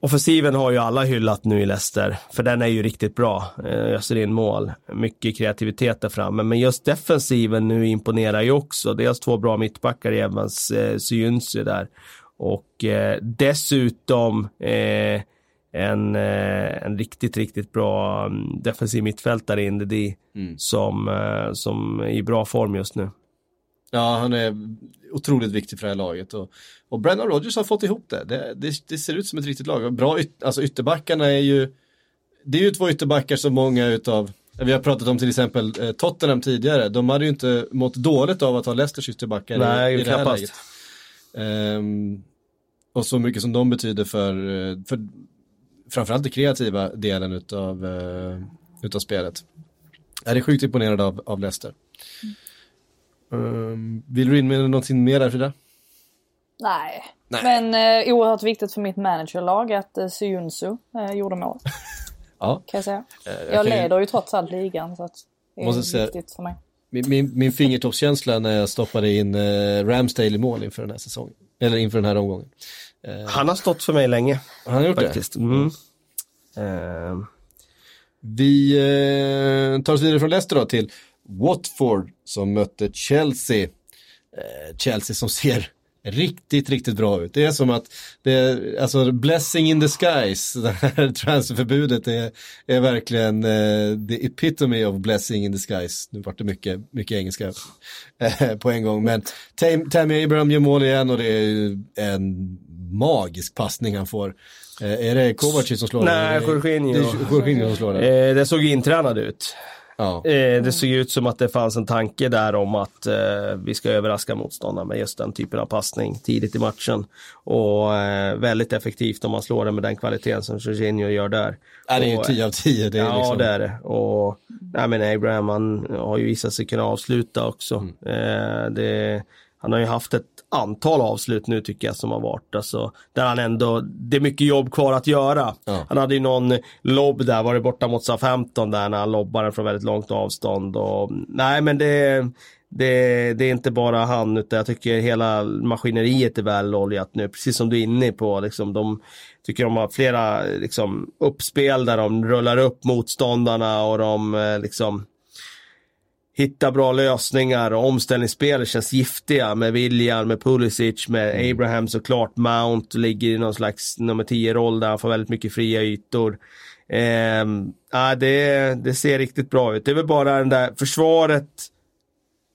Offensiven har ju alla hyllat nu i Leicester, för den är ju riktigt bra. Öser in mål, mycket kreativitet där framme. Men just defensiven nu imponerar ju också. Dels två bra mittbackar i Evans, eh, syns ju där. Och eh, dessutom eh, en, eh, en riktigt, riktigt bra mm, defensiv mittfältare in det mm. som, eh, som är i bra form just nu. Ja, han är otroligt viktig för det här laget. Och, och Brennan Rodgers har fått ihop det. Det, det. det, ser ut som ett riktigt lag. Bra yt, alltså ytterbackarna är ju, det är ju två ytterbackar som många utav Vi har pratat om till exempel eh, Tottenham tidigare. De hade ju inte mått dåligt av att ha Leicesters ytterbackar Nej, i, i det här knappast. läget. Ehm, och så mycket som de betyder för, eh, för framförallt den kreativa delen utav, uh, utav spelet. Jag är sjukt imponerad av, av Leicester. Um, vill du in med någonting mer där Frida? Nej. Nej. Men eh, oerhört viktigt för mitt managerlag att eh, Suyunsu eh, gjorde mål. Ja. Kan jag säga. jag jag ju- leder ju trots allt ligan så att det är Måste säga- viktigt för mig. Min, min, min fingertoppskänsla när jag stoppade in uh, Ramsdale i mål inför den här säsongen. Eller inför den här omgången. Eh, Han har stått för mig länge han har gjort det. faktiskt. Mm. Ehm, Vi eh, tar oss vidare från Leicester då till Watford som mötte Chelsea. Eh, Chelsea som ser riktigt, riktigt bra ut. Det är som att det är, alltså blessing in the skies, det här transferförbudet är, är verkligen eh, the epitome of blessing in the skies. Nu vart det mycket, mycket engelska eh, på en gång, men Tam- Tammy Abraham gör mål igen och det är en magisk passning han får. Eh, är det Kovacic som slår Nej? Jorginho. Det är Jorginho som slår den. eh, det såg intränad ut. Ja. Eh, det såg ut som att det fanns en tanke där om att eh, vi ska överraska motståndaren med just den typen av passning tidigt i matchen. Och eh, väldigt effektivt om man slår det med den kvaliteten som Jorginho gör där. Ja, det är ju Och, 10 av 10. Det är ja, liksom... det är det. Och nej, men Abraham han har ju visat sig kunna avsluta också. Mm. Det, han har ju haft ett antal avslut nu tycker jag som har varit. Alltså, där han ändå, det är mycket jobb kvar att göra. Ja. Han hade ju någon lobb där, var det borta mot Southampton där när han lobbade den från väldigt långt avstånd. Och, nej men det, det, det är inte bara han utan jag tycker hela maskineriet är väl oljat nu. Precis som du är inne på. Liksom, de tycker de har flera liksom, uppspel där de rullar upp motståndarna och de eh, liksom hitta bra lösningar och omställningsspel känns giftiga med William, med Pulisic, med Abraham såklart. Mount ligger i någon slags nummer 10-roll där han får väldigt mycket fria ytor. Ehm, ja, det, det ser riktigt bra ut. Det är väl bara den där försvaret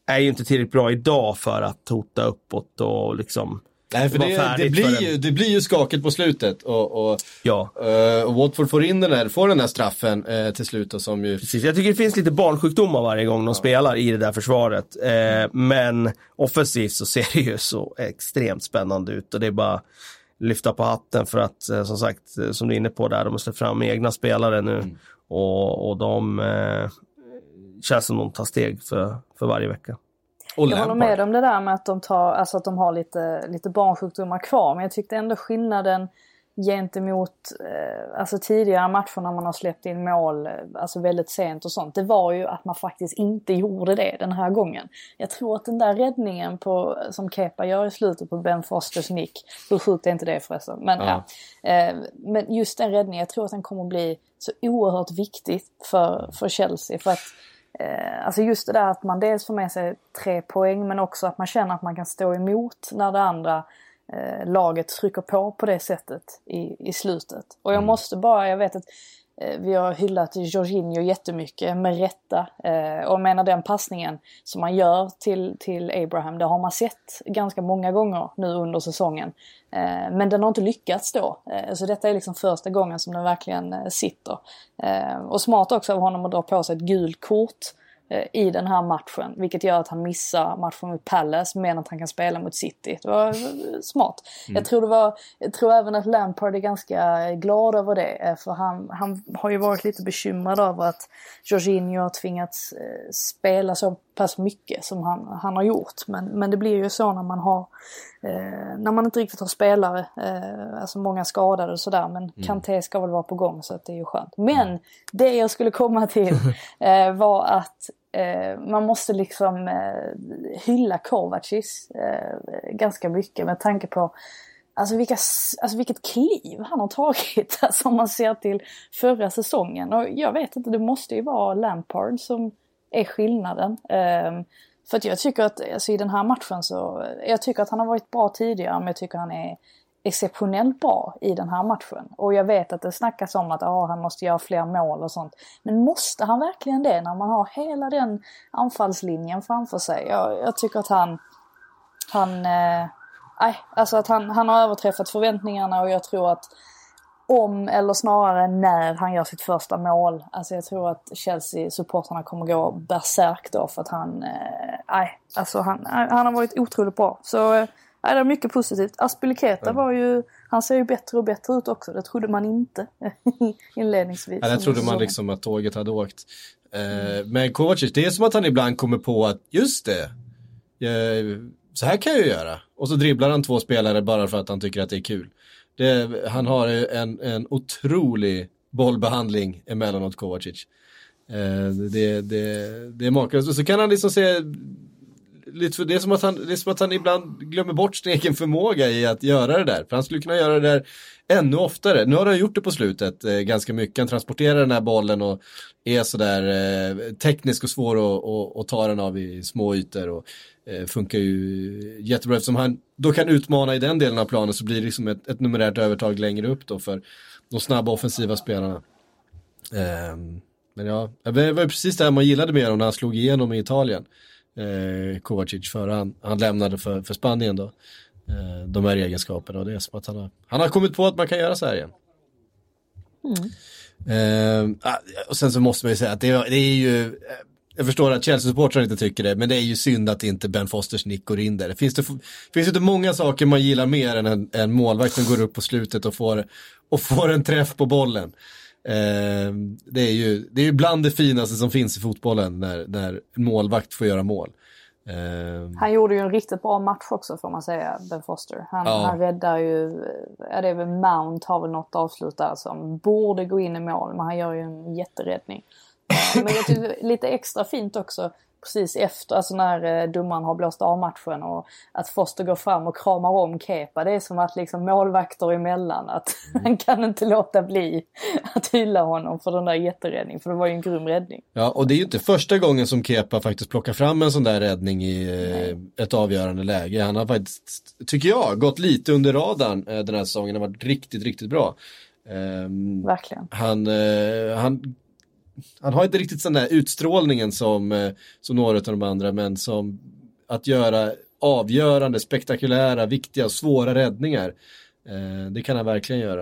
är ju inte tillräckligt bra idag för att hota uppåt och liksom Nej, för det, det, blir ju, det blir ju skakigt på slutet och, och, Ja. eh, och Watford får in den där, får den där straffen eh, till slut och som ju... Precis, jag tycker det finns lite barnsjukdomar varje gång de spelar i det där försvaret. Eh, men offensivt så ser det ju så extremt spännande ut och det är bara lyfta på hatten för att eh, som sagt, eh, som du är inne på där, de har släppt fram egna spelare nu och, och de eh, känns som de tar steg för, för varje vecka. Och Jag håller med om det där med att de, tar, alltså att de har lite, lite barnsjukdomar kvar. Men jag tyckte ändå skillnaden gentemot eh, alltså tidigare matcher när man har släppt in mål eh, alltså väldigt sent och sånt. Det var ju att man faktiskt inte gjorde det den här gången. Jag tror att den där räddningen på, som Kepa gör i slutet på Ben Fosters nick. Hur sjukt är inte det förresten? Men, Ja. ja. Eh, men just den räddningen, jag tror att den kommer att bli så oerhört viktig för, för Chelsea. För att alltså just det där att man dels får med sig tre poäng men också att man känner att man kan stå emot när det andra eh, laget trycker på på det sättet i, i slutet. Och jag måste bara, jag vet att eh, Eh, vi har hyllat Jorginho jättemycket med rätta. Eh, och jag menar den passningen som man gör till, till Abraham, det har man sett ganska många gånger nu under säsongen. Eh, men den har inte lyckats då. Så detta är liksom första gången som den verkligen sitter. Och smart också av honom att dra på sig ett gult kort i den här matchen. Vilket gör att han missar matchen mot Palace men att han kan spela mot City. Det var eh, smart. Jag, tror det var, jag tror även att Lampard är ganska glad över det. eh, För han, han har ju varit lite bekymrad över att Jorginho har tvingats eh, spela så pass mycket som han, han har gjort. Men, men det blir ju så när man har Eh, när man inte riktigt har spelare, eh, alltså många skadade och sådär. Men Kanté ska väl vara på gång så att det är ju skönt. Men det jag skulle komma till eh, var att eh, man måste liksom eh, hylla Kovacis eh, ganska mycket med tanke på Alltså, vilka, alltså vilket kliv han har tagit, alltså om man ser till förra säsongen. Och jag vet inte, det måste ju vara Lampard som är skillnaden. Ehm, för att jag tycker att alltså, i den här matchen så, jag tycker att han har varit bra tidigare men jag tycker han är exceptionellt bra i den här matchen. Och jag vet att det snackas om att ah, han måste göra fler mål och sånt. Men måste han verkligen det när man har hela den anfallslinjen framför sig? Jag, jag tycker att han, han, eh, nej, alltså att han, han har överträffat förväntningarna och jag tror att om eller snarare när han gör sitt första mål. Alltså jag tror att Chelsea-supportrarna kommer gå bärsärk då för att han, nej, eh, alltså han, han har varit otroligt bra. Så eh, det är mycket positivt. Aspeleketa var ju, han ser ju bättre och bättre ut också. Det trodde man inte inledningsvis. Ja, det trodde man liksom att tåget hade åkt. Eh, men Kovacic, det är som att han ibland kommer på att just det, eh, så här kan jag ju göra. Och så dribblar han två spelare bara för att han tycker att det är kul. Det, han har en, en otrolig bollbehandling emellanåt Kovacic. Eh, det, det, det är makalöst. Och så kan han liksom se lite det, är som att han, det är som att han ibland glömmer bort sin egen förmåga i att göra det där. För han skulle kunna göra det där ännu oftare. Nu har han gjort det på slutet eh, ganska mycket. Han transporterar den här bollen och är sådär eh, teknisk och svår att, att, ta den av i små ytor. Och, eh, funkar ju jättebra eftersom han då kan utmana i den delen av planen så blir det liksom ett, ett numerärt övertag längre upp då för de snabba offensiva spelarna. Eh, men ja, det var precis det här man gillade med honom när han slog igenom i Italien eh, Kovacic före han, han lämnade för, för Spanien då. Eh, de här egenskaperna och det är som att han har, han har kommit på att man kan göra så här igen. Mm. Eh, och sen så måste man ju säga att det, det är ju, eh, jag förstår att Chelsea-supportrar inte tycker det, men det är ju synd att inte Ben Fosters nick går in där. Det finns, det, finns inte många saker man gillar mer än en, en målvakt som går upp på slutet och får, och får en träff på bollen. Eh, det, är ju, det är ju bland det finaste som finns i fotbollen när, när en målvakt får göra mål. Eh, han gjorde ju en riktigt bra match också får man säga, Ben Foster. Han, ja. han räddar ju, ja det är väl Mount har väl något avslut där som borde gå in i mål, men han gör ju en jätteräddning. Men jag tycker lite extra fint också precis efter, alltså när eh, domaren har blåst av matchen och att Foster går fram och kramar om Kepa. Det är som att liksom målvakter emellan, att han kan inte låta bli att hylla honom för den där jätteräddningen, för det var ju en grym räddning. Ja, och det är ju inte första gången som Kepa faktiskt plockar fram en sån där räddning i eh, ett avgörande läge. Han har faktiskt, tycker jag, gått lite under radarn eh, den här säsongen, han har varit riktigt, riktigt bra. Um, Verkligen. Han, han han har inte riktigt den där utstrålningen som, eh, som några av de andra, men som att göra avgörande, spektakulära, viktiga, svåra räddningar. Eh, det kan han verkligen göra.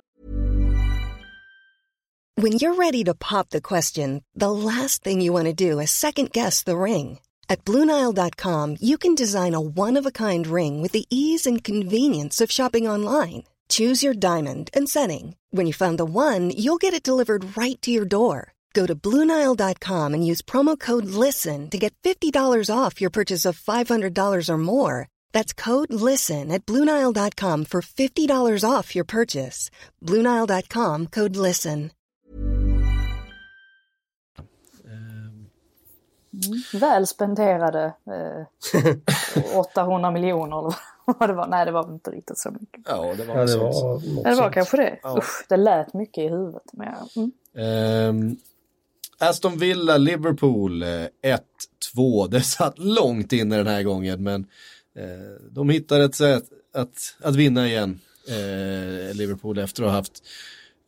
When you're ready to pop the question, the last thing you want to do is second guess the ring. At BlueNile.com you can design a one-of-a-kind ring with the ease and convenience of shopping online. Choose your diamond and setting. When you find the one, you'll get it delivered right to your door. Go to Bluenile.com and use promo code LISTEN to get $50 off your purchase of $500 or more. That's code LISTEN at Bluenile.com for $50 off your purchase. Bluenile.com code LISTEN. Mm, väl spenderade eh, 800 miljoner eller vad det var. Nej, det var inte riktigt så mycket. Ja, det var, ja, det var, det var kanske det. Ja. Usch, det lät mycket i huvudet. Men ja. mm. um. Aston Villa, Liverpool eh, 1-2. Det satt långt inne den här gången men eh, de hittar ett sätt att, att vinna igen. Eh, Liverpool efter att ha haft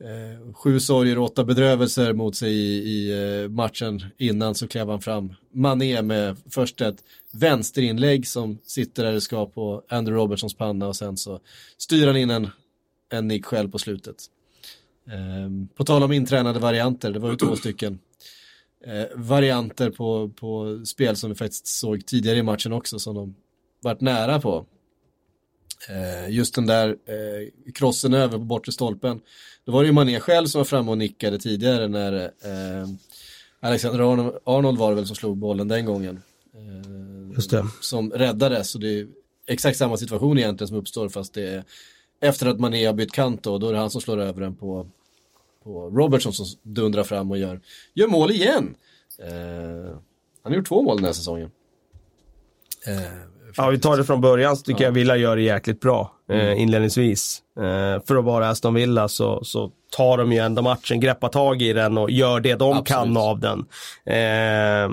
eh, sju sorger och åtta bedrövelser mot sig i, i eh, matchen innan så klev han fram. Mané med först ett vänsterinlägg som sitter där det ska på Andrew Robertsons panna och sen så styr han in en, en nick själv på slutet. Eh, på tal om intränade varianter, det var ju två stycken eh, varianter på, på spel som vi faktiskt såg tidigare i matchen också som de varit nära på. Eh, just den där eh, krossen över på bortre stolpen. Då var det ju Mané själv som var framme och nickade tidigare när eh, Alexander Arnold var det väl som slog bollen den gången. Just det. Som räddades och det är exakt samma situation egentligen som uppstår fast det är efter att Mané har bytt kant då, då är det han som slår över den på, på Robertson som dundrar fram och gör, gör mål igen. Eh, han har gjort två mål den här säsongen. Eh, ja, vi tar det från början så tycker ja. jag Villa gör det jäkligt bra eh, mm. inledningsvis. Eh, för att vara Aston Villa så, så tar de ju ändå matchen, greppar tag i den och gör det de Absolut. kan av den. Eh,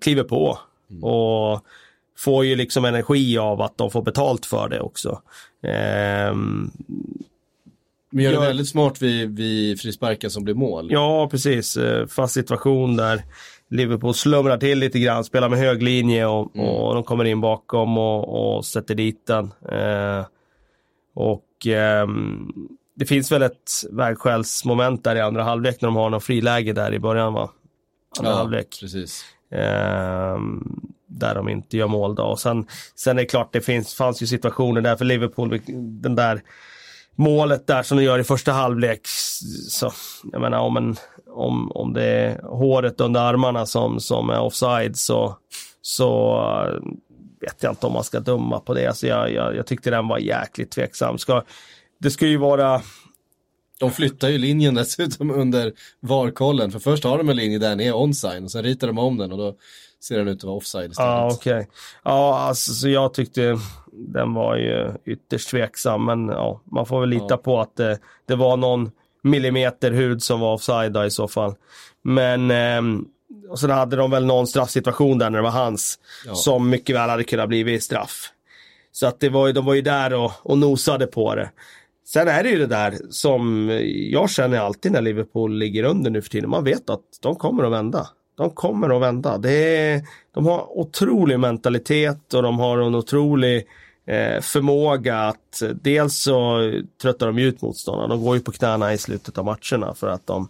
kliver på. Mm. Och får ju liksom energi av att de får betalt för det också. Eh, men gör det väldigt smart vid, vid frisparken som blir mål. Ja, precis. Eh, fast situation där Liverpool slumrar till lite grann, spelar med hög linje och, mm. och de kommer in bakom och, och sätter dit den. Eh, och eh, det finns väl ett vägskälsmoment där i andra halvlek när de har någon friläge där i början va? Andra Ja, halvlek. precis. Ehm, där de inte gör mål då. Och sen, sen är det klart, det finns, fanns ju situationer där för Liverpool, den där målet där som de gör i första halvlek. Så, jag menar om, en, om, om det är håret under armarna som, som är offside så, så eh, vet jag inte om man ska döma på det. Alltså jag, jag, jag tyckte den var jäkligt tveksam. Ska, det ska ju vara De flyttar ju linjen dessutom under VAR-kollen. För först har de en linje där den är onside och sen ritar de om den och då ser den ut att vara offside istället. Ja, okej. Ja, alltså, så jag tyckte den var ju ytterst tveksam, men ja, man får väl lita Ja. på att det, det var någon millimeter hud som var offside i så fall. Men, ehm, och sen hade de väl någon straffsituation där när det var hans, Ja. som mycket väl hade kunnat bli straff. Så att det var, ju- de var ju där och, och nosade på det. Sen är det ju det där som jag känner alltid när Liverpool ligger under nu för tiden. Man vet att de kommer att vända. De kommer att vända. Det är, de har otrolig mentalitet och de har en otrolig eh, förmåga att dels så tröttar de ut motståndarna. De går ju på knäna i slutet av matcherna för att de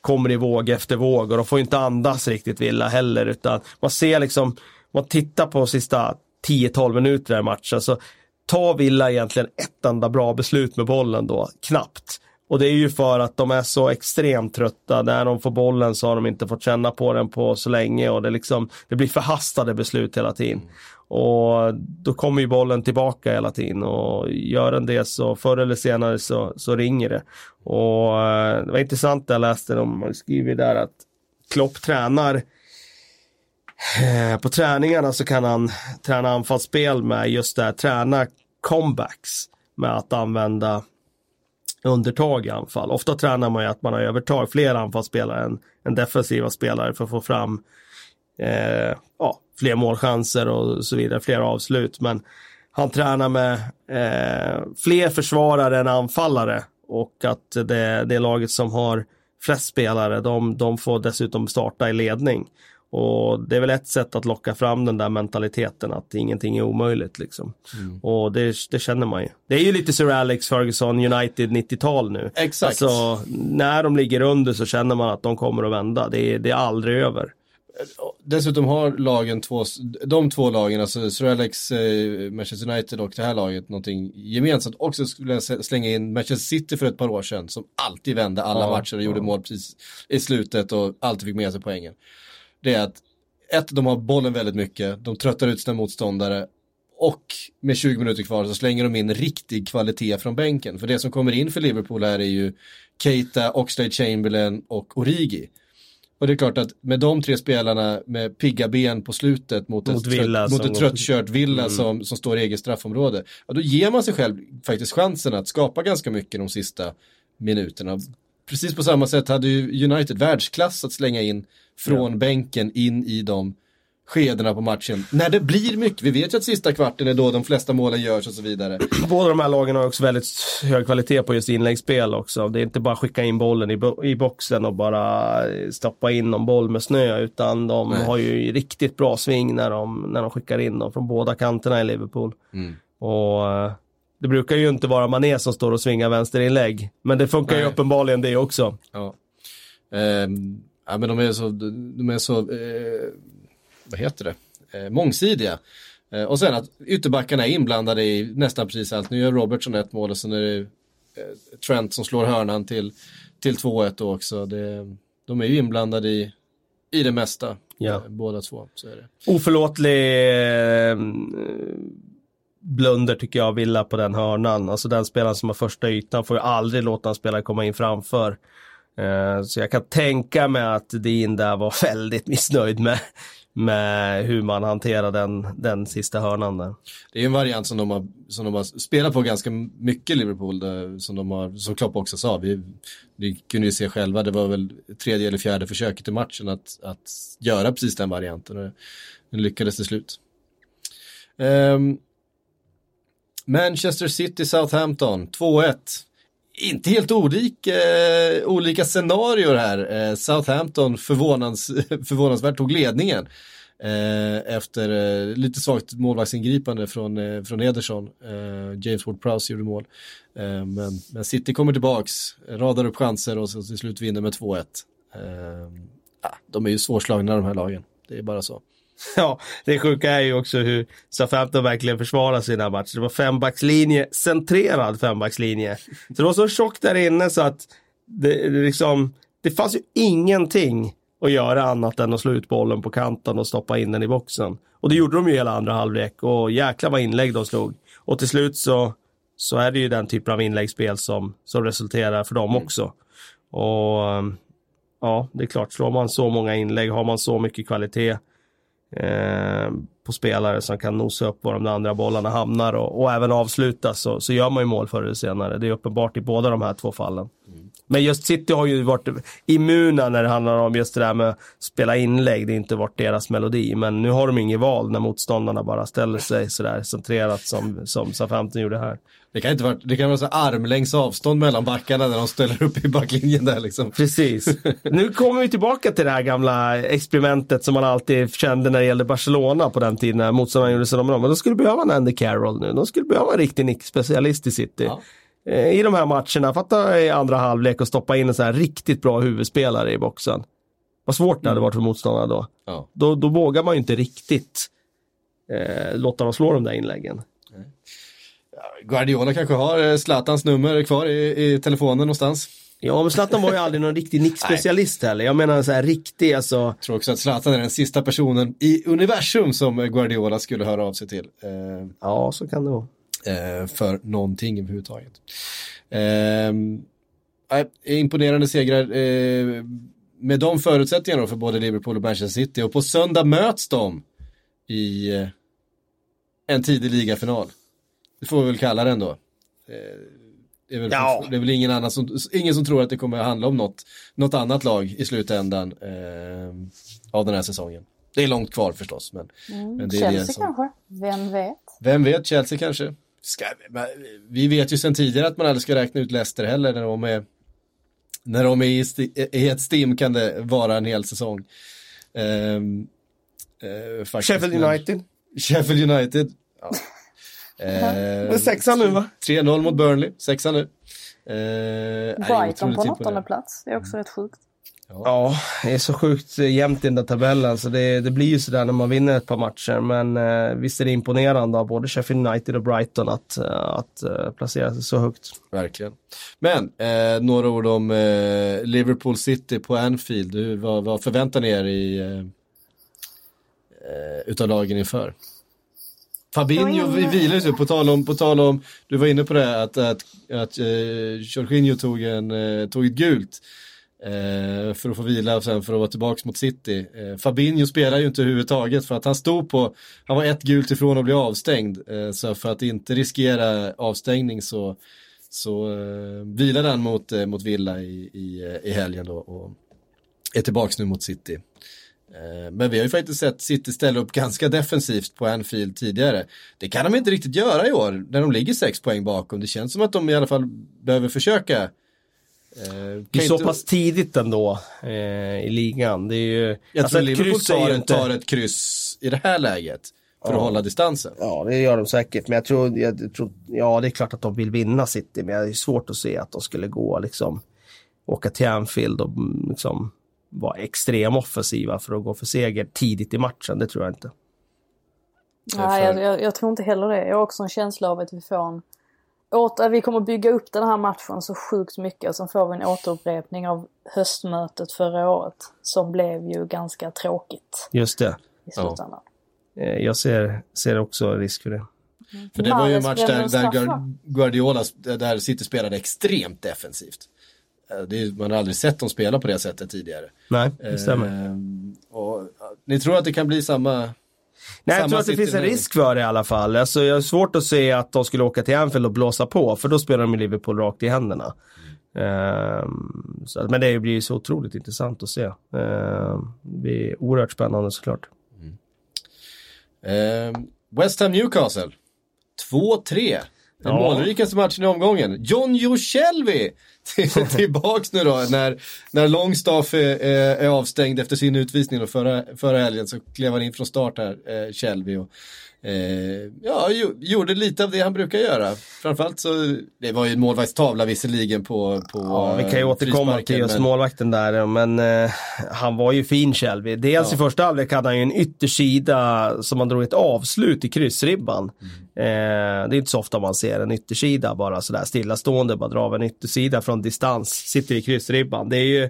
kommer i våg efter våg och de får inte andas riktigt Villa heller utan man ser liksom, man tittar på sista 10-12 minuter i matchen så tar Villa egentligen ett enda bra beslut med bollen då, knappt. Och det är ju för att de är så extremt trötta. När de får bollen så har de inte fått känna på den på så länge och det, liksom, det blir förhastade beslut hela tiden. Och då kommer ju bollen tillbaka hela tiden och gör den det så förr eller senare så, så ringer det. Och eh, det var intressant jag läste, de skriver där att Klopp tränar eh, på träningarna så kan han träna anfallsspel med just det här, träna comebacks med att använda undertag i anfall. Ofta tränar man ju att man har övertag, fler anfallsspelare än, än defensiva spelare för att få fram eh, ja, fler målchanser och så vidare, fler avslut. Men han tränar med eh, fler försvarare än anfallare och att det, det laget som har flest spelare, de, de får dessutom starta i ledning. Och det är väl ett sätt att locka fram den där mentaliteten att ingenting är omöjligt liksom. Och det, det känner man ju. Det är ju lite Sir Alex Ferguson United 90-tal nu. Exakt. Alltså, när de ligger under så känner man att de kommer att vända. Det är, det är aldrig över. Dessutom har lagen två, de två lagen, alltså Sir Alex, eh, Manchester United och det här laget någonting gemensamt. Också skulle jag slänga in Manchester City för ett par år sedan som alltid vände alla Ja, matcher och gjorde mål precis i slutet och alltid fick med sig poängen. Det är att ett, de har bollen väldigt mycket, de tröttar ut sina motståndare och med 20 minuter kvar så slänger de in riktig kvalitet från bänken. För det som kommer in för Liverpool här är ju Keita, Oxlade Chamberlain och Origi. Och det är klart att med de tre spelarna med pigga ben på slutet mot, Mot ett, Villa trött, mot ett tröttkört Villa Mm. som, som står i eget straffområde, ja, då ger man sig själv faktiskt chansen att skapa ganska mycket de sista minuterna. Precis på samma sätt hade ju United världsklass att slänga in från bänken in i de skedena på matchen. När det blir mycket, vi vet ju att sista kvarten är då de flesta målen görs och så vidare. Båda de här lagen har också väldigt hög kvalitet på just inläggsspel också. Det är inte bara skicka in bollen i, bo- i boxen och bara eh, stoppa in någon boll med snö utan de Nej. har ju riktigt bra sving när de, när de skickar in dem från båda kanterna i Liverpool. Mm. Och eh, det brukar ju inte vara Mané som står och svingar vänsterinlägg. Men det funkar ju Nej. uppenbarligen det också. Ja. Ehm, ja men de är så, de är så, eh, vad heter det, eh, mångsidiga. Eh, och sen att ytterbackarna är inblandade i nästan precis allt. Nu gör Robertson ett mål och sen är det eh, Trent som slår hörnan till, till 2-1 då också. Det, de är ju inblandade i, i det mesta, Ja. eh, båda två. Så är det. Oförlåtlig eh, blunder tycker jag Villa på den hörnan. Alltså den spelaren som har första ytan får ju aldrig låta en spelare komma in framför. Eh, så jag kan tänka mig att Dean där var väldigt missnöjd med, med hur man hanterar den, den sista hörnan där. Det är en variant som de har, som de har spelat på ganska mycket Liverpool, där, som de har, som Klopp också sa, vi, vi kunde ju se själva, det var väl tredje eller fjärde försöket i matchen att, att göra precis den varianten och den lyckades till slut. Um, Manchester City Southampton 2-1. Inte helt olik, eh, olika scenarier här. Eh, Southampton förvånans, förvånansvärt tog ledningen. Eh, efter eh, lite svagt målvaktsingripande från, eh, från Ederson. Eh, James Ward-Prowse gjorde mål. Eh, men, men City kommer tillbaks, radar upp chanser och så till slut vinner med 2-1. Eh, de är ju svårslagna de här lagen, det är bara så. Ja, det sjuka är ju också hur Southampton verkligen försvarar sina matcher. Det var fembackslinje, centrerad fembackslinje. Så det var så tjockt där inne så att det, liksom, det fanns ju ingenting att göra annat än att slå ut bollen på kanten och stoppa in den i boxen. Och det gjorde de ju hela andra halvlek och jäklar vad inlägg de slog. Och till slut så, så är det ju den typen av inläggsspel som, som resulterar för dem mm. också. Och ja, det är klart, slår man så många inlägg, har man så mycket kvalitet Eh, på spelare som kan nosa upp var de andra bollarna hamnar och, och även avsluta så, så gör man ju mål förr eller senare. Det är uppenbart i båda de här två fallen. Mm. Men just City har ju varit immuna när det handlar om just det där med att spela inlägg. Det har inte varit deras melodi. Men nu har de inget val när motståndarna bara ställer sig sådär centrerat som, som Southampton gjorde här. Det kan inte vara, det kan vara så armlängds avstånd mellan backarna när de ställer upp i backlinjen där liksom. Precis. Nu kommer vi tillbaka till det här gamla experimentet som man alltid kände när det gällde Barcelona på den tiden när motståndarna gjorde sig om Men de skulle behöva en Andy Carroll nu. De skulle behöva en riktig nickspecialist i City. Ja. Eh, I de här matcherna, fatta i andra halvlek och stoppa in en sån här riktigt bra huvudspelare i boxen. Vad svårt det hade mm. varit för motståndarna då. Ja. Då, då vågar man ju inte riktigt eh, låta dem slå de där inläggen. Guardiola kanske har eh, Zlatans nummer kvar i, i telefonen någonstans. Ja, men Zlatan var ju aldrig någon riktig nickspecialist heller. Jag menar så här riktig, alltså. Jag tror också att Zlatan är den sista personen i universum som Guardiola skulle höra av sig till. Eh, ja, så kan det vara. Eh, för någonting överhuvudtaget. Eh, imponerande segrar eh, med de förutsättningarna för både Liverpool och Manchester City. Och på söndag möts de i eh, en tidig ligafinal. Det får vi väl kalla den då. Eh, det är väl, ja. det är väl ingen, annan som, ingen som tror att det kommer att handla om något, något annat lag i slutändan eh, av den här säsongen. Det är långt kvar förstås. Men, mm. men det är Chelsea det som... kanske? Vem vet? Vem vet, Chelsea kanske. Ska, vi vet ju sedan tidigare att man aldrig ska räkna ut Leicester heller när de är när de är i, i ett stim kan det vara en hel säsong. Um, uh, Sheffield United. Sheffield United. Ja. Eh, sexa nu va? 3-0 mot Burnley, sexa nu. Eh, Brighton på en åttonde plats, det är också rätt sjukt. Ja. ja, det är så sjukt jämnt i den där tabellen så det, det blir ju sådär när man vinner ett par matcher. Men eh, visst är det imponerande av både Sheffield United och Brighton att, eh, att uh, placera sig så högt. Verkligen. Men eh, några ord om eh, Liverpool City på Anfield. Du, vad, vad förväntar ni er i, eh, utav lagen inför? Fabinho vilar ju, på tal om, på tal om, du var inne på det att, att, att eh, Jorginho tog, en, eh, tog ett gult eh, för att få vila och sen för att vara tillbaka mot City. Eh, Fabinho spelar ju inte överhuvudtaget för att han stod på, han var ett gult ifrån att bli avstängd. Eh, så för att inte riskera avstängning så, så eh, vilade han mot, eh, mot Villa i, i, eh, i helgen då och är tillbaka nu mot City. Eh, men vi har ju faktiskt sett City ställa upp ganska defensivt på Anfield tidigare. Det kan de inte riktigt göra i år när de ligger sex poäng bakom. Det känns som att de i alla fall behöver försöka. Eh, det är så inte... pass tidigt ändå eh, i ligan. Det är ju, jag alltså tror Liverpool tar, inte... tar ett kryss i det här läget för ja. att hålla distansen. Ja, det gör de säkert. Men jag tror, jag tror, ja det är klart att de vill vinna City, men det är svårt att se att de skulle gå liksom, åka till Anfield och mm, liksom vara extrem offensiva för att gå för seger tidigt i matchen. Det tror jag inte. Nej, jag, jag, jag, tror inte heller det. Jag har också en känsla av att vi får en åter, vi kommer bygga upp den här matchen så sjukt mycket sen får vi en återupprepning av höstmötet förra året som blev ju ganska tråkigt. Just det. I slutändan. Ja. Eh, jag ser, ser också risk för det. Mm. För det var ju en match där, där Guardiola, där City spelade exträmt defensivt. Eh, är, man har aldrig sett dem spela på det sättet tidigare. Nej, det stämmer. Eh, och, ni tror att det kan bli samma Nej, jag tror att det finns en risk för det i alla fall. Alltså, jag har svårt att se att de skulle åka till Anfield och blåsa på, för då spelar de i Liverpool rakt i händerna. Um, så, men det blir så otroligt intressant att se. Um, det blir oerhört spännande såklart. Mm. Um, West Ham Newcastle. 2-3. Den ja. målrikaste matchen i omgången. John Joe Shelby till, tillbaks nu då. När, när Longstaff är, är, avstängd efter sin utvisning då förra, förra helgen så klev han in från start här, eh, Shelby. Och, Eh, ja, gjorde lite av det han brukar göra. Framförallt så, det var ju en målvaktstavla visserligen på, på Ja, vi kan ju återkomma till just men... målvakten där, men eh, han var ju fin Shelby. Dels ja. i första halvlek hade han ju en yttersida som han drog ett avslut i kryssribban. Mm. Eh, det är inte så ofta man ser en yttersida bara sådär stillastående, bara dra av en yttersida från distans, sitter i kryssribban. Det är ju,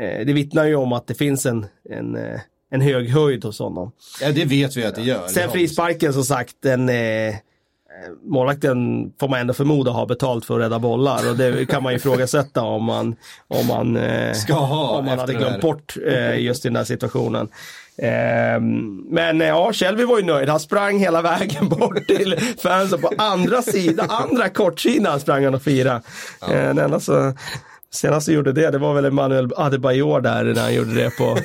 eh, det vittnar ju om att det finns en, en eh, en hög höjd hos honom. Ja, det vet vi att det gör. Sen frisparken som sagt, den eh, målvakten får man ändå förmoda har betalt för att rädda bollar och det kan man ifrågasätta om man, om man, eh, Ska ha om man hade glömt bort eh, just i den här situationen. Eh, men eh, ja, Shelby var ju nöjd. Han sprang hela vägen bort till fansen på andra sidan, andra kortsidan sprang han och firade. Ja. Den alltså, Senast jag gjorde det, det var väl Emanuel Adebayor där när han gjorde det på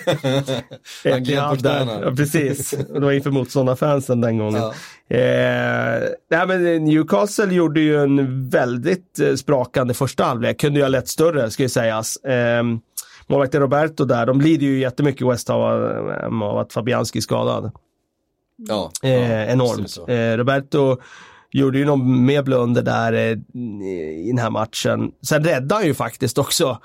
Etihad där. Ja, precis, det var inför motståndarfansen den gången. Ja. Eh, nej, men Newcastle gjorde ju en väldigt eh, sprakande första halvlek, kunde ju ha lett större ska ju sägas. Eh, målvakten Roberto där, de lider ju jättemycket West av, av att Fabianski är skadad. Ja, eh, ja enormt. Eh, Roberto gjorde ju någon mer blunder där eh, i den här matchen. Sen räddade han ju faktiskt också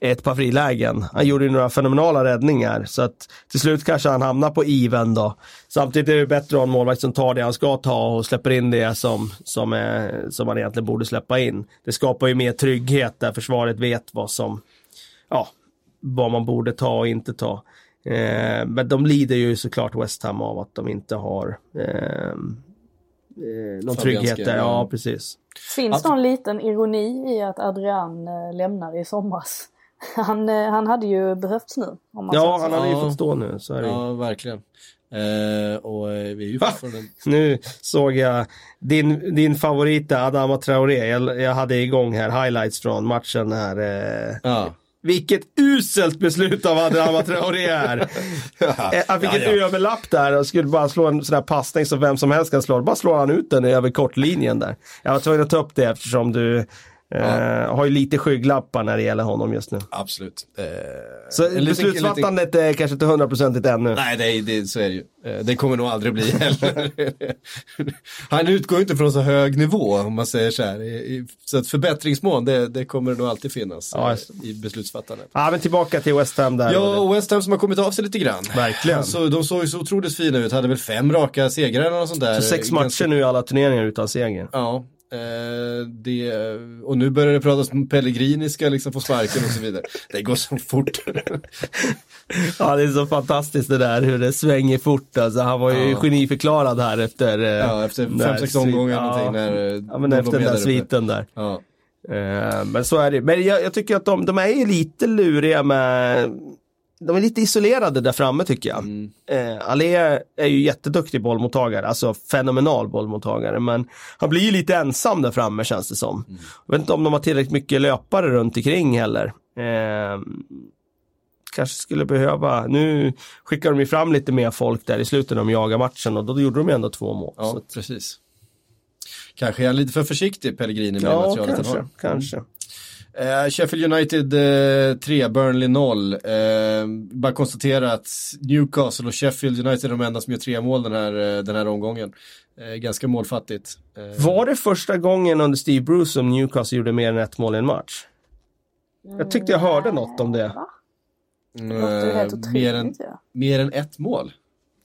ett par frilägen. Han gjorde ju några fenomenala räddningar så att till slut kanske han hamnar på even då. Samtidigt är det bättre att ha en målvakt som tar det han ska ta och släpper in det som, som, är, som man egentligen borde släppa in. Det skapar ju mer trygghet där försvaret vet vad som, ja, vad man borde ta och inte ta. Eh, men de lider ju såklart West Ham av att de inte har eh, eh, någon trygghet där. Ja, precis. Finns det någon liten ironi i att Adrian eh, lämnar i somras? Han, eh, han hade ju behövts nu. ja, han hade ju fått stå nu. Så är det. Ja, verkligen. Eh, och eh, vi är ju fortfarande... Nu såg jag din, din favorit Adama Traoré. Jag, jag hade igång här highlights från matchen här. Eh, ja. Vilket uselt beslut av Adama Traoré är. Eh, han fick ja, ja. ett överlapp där och skulle bara slå en sån där passning som vem som helst kan slå. Bara slår han ut den över kortlinjen där. Jag var tvungen att ta upp det eftersom du Ja. Uh, har ju lite skygglappar när det gäller honom just nu. Absolut. Uh, så beslutsfattandet liten... är kanske inte hundraprocentigt ännu. Nej, det, det, så är det ju. Uh, det kommer nog aldrig bli heller. Han utgår inte från så hög nivå om man säger så här. Så att förbättringsmål, det, det kommer nog alltid finnas ja, i beslutsfattandet. Ja, men tillbaka till West Ham där. Ja, och West Ham som har kommit av sig lite grann. Verkligen. Alltså, de såg ju så otroligt fina ut, hade väl fem raka segrar eller något sånt där. Så sex matcher Ganska... nu i alla turneringar utan seger. Ja, Eh, det, och nu börjar det pratas om Pellegrini ska liksom få sparken och så vidare. Det går så fort. ja, det är så fantastiskt det där hur det svänger fort. Alltså, han var ju ja. geniförklarad här efter... Eh, ja, efter fem, sex omgångar ja, någonting. När, ja, men efter den där sviten där. Ja. Eh, men så är det. Men jag, jag tycker att de, de är ju lite luriga med de är lite isolerade där framme tycker jag. Mm. Eh, Allé är ju jätteduktig bollmottagare, alltså fenomenal bollmottagare, men han blir ju lite ensam där framme känns det som. Mm. Jag vet inte om de har tillräckligt mycket löpare runt omkring heller. Eh, kanske skulle behöva, nu skickar de ju fram lite mer folk där i slutet när de jagar matchen och då gjorde de ju ändå två mål. Ja, precis. Kanske är han lite för försiktig, Pellegrini, med ja, materialet kanske, han har. kanske. Uh, Sheffield United uh, eh, 3, Burnley 0. Uh, eh, bara konstatera att Newcastle och Sheffield United är de enda som gör tre mål den här, uh, den här omgången. ganska målfattigt. Var det första gången under Steve Bruce som Newcastle gjorde mer än ett mål i en match? Jag tyckte jag hörde något om det. Mm, mer, än, mer än ett mål?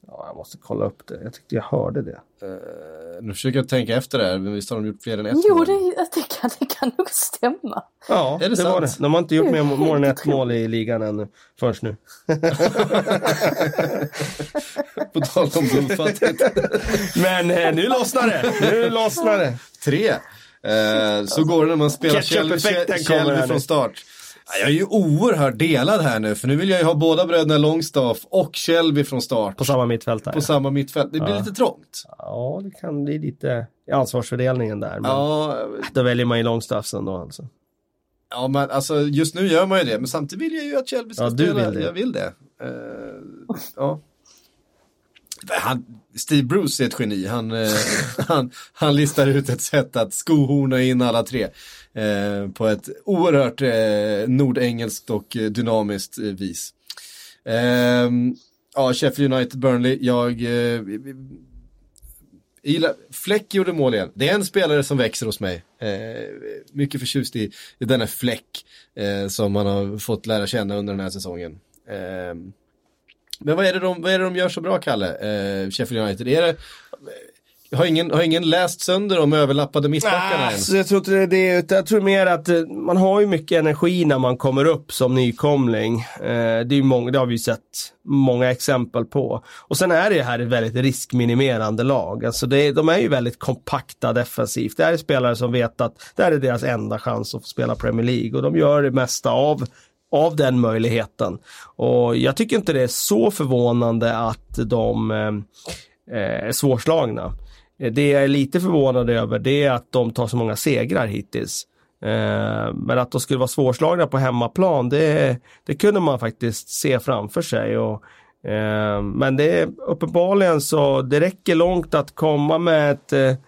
Ja, jag måste kolla upp det. Jag tyckte jag hörde det. Uh, nu försöker jag tänka efter det här, men visst har de gjort fler än ett jo, mål? Jo, det, det, kan, det kan nog stämma. Ja, är det, det var det. De har inte gjort mer mål än ett mål i ligan än förrän nu. På tal om blodfattigt. men eh, nu lossnar det. Nu lossnar det. Tre. Eh, så går det när man spelar Kjellby från start. Jag är ju oerhört delad här nu, för nu vill jag ju ha båda bröderna Longstaff och Shelby från start. På samma mittfält. Här, på ja. samma mittfält. Det blir ja. lite trångt. Ja, det kan bli lite ansvarsfördelningen där. Men ja. Då väljer man ju Longstaff sen då alltså. Ja, men alltså just nu gör man ju det, men samtidigt vill jag ju att Shelby ska ja, spela. Du vill det. Jag vill det. Uh, ja. han, Steve Bruce är ett geni. Han, eh, han, han listar ut ett sätt att skohorna in alla tre. Eh, på ett oerhört eh, nordengelskt och eh, dynamiskt eh, vis. Eh, ja, Sheffield United, Burnley. Jag eh, gillar, Fläck gjorde mål igen. Det är en spelare som växer hos mig. Eh, mycket förtjust i, i denna Fläck eh, som man har fått lära känna under den här säsongen. Eh, men vad är, det de, vad är det de gör så bra, Kalle, eh, Sheffield United? Är det, har ingen, har ingen läst sönder de överlappade mittbackarna än? Jag tror inte det är Jag tror mer att eh, man har ju mycket energi när man kommer upp som nykomling. Eh, det, är många, det har vi sett många exempel på. Och sen är det här ett väldigt riskminimerande lag. Alltså det, de är ju väldigt kompakta defensivt. Det här är spelare som vet att det här är deras enda chans att få spela Premier League och de gör det mesta av av den möjligheten. Och jag tycker inte det är så förvånande att de eh, är svårslagna. Eh, det jag är lite förvånad över det är att de tar så många segrar hittills. Eh, men att de skulle vara svårslagna på hemmaplan, det, det kunde man faktiskt se framför sig. Och, eh, men det är uppenbarligen så, det räcker långt att komma med ett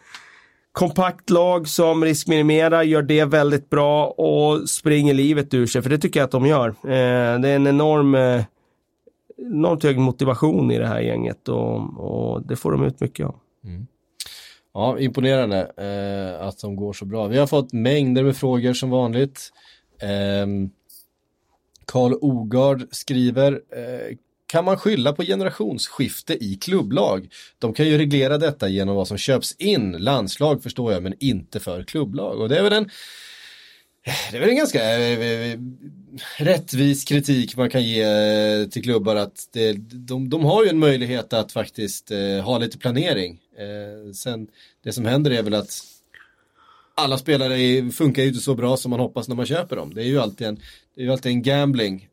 kompakt lag som riskminimerar, gör det väldigt bra och springer livet ur sig, för det tycker jag att de gör. det är en enorm enormt hög motivation i det här gänget och, och det får de ut mycket av. Mm. Ja, imponerande eh, att de går så bra. Vi har fått mängder med frågor som vanligt. Eh, Karl Ogard skriver, eh, kan man skylla på generationsskifte i klubblag? De kan ju reglera detta genom vad som köps in. Landslag förstår jag, men inte för klubblag. Och det är väl en det är väl en ganska eh, eh, eh, rättvis kritik man kan ge till klubbar att det, de, de har ju en möjlighet att faktiskt ha lite planering. sen det som händer är väl att alla spelare funkar ju inte så bra som man hoppas när man köper dem. Det är ju alltid en, det är ju alltid en gambling.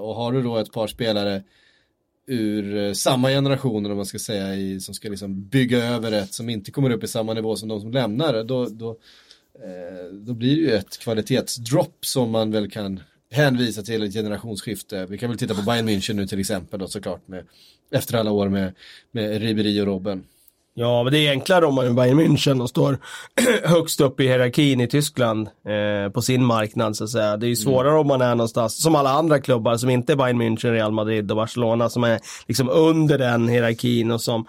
och har du då ett par spelare ur samma generation, om man ska säga, i, som ska liksom bygga över ett som inte kommer upp i samma nivå som de som lämnar, då, då då blir det ju ett kvalitetsdropp som man väl kan hänvisa till ett generationsskifte. Vi kan väl titta på Bayern München nu till exempel då såklart med, efter alla år med, med Ribéry och Robben. Ja, men det är enklare om man är Bayern München och står högst upp i hierarkin i Tyskland eh, på sin marknad så att säga. Det är ju mm. svårare mm. om man är någonstans, som alla andra klubbar som inte är Bayern München, Real Madrid och Barcelona som är liksom under den hierarkin och som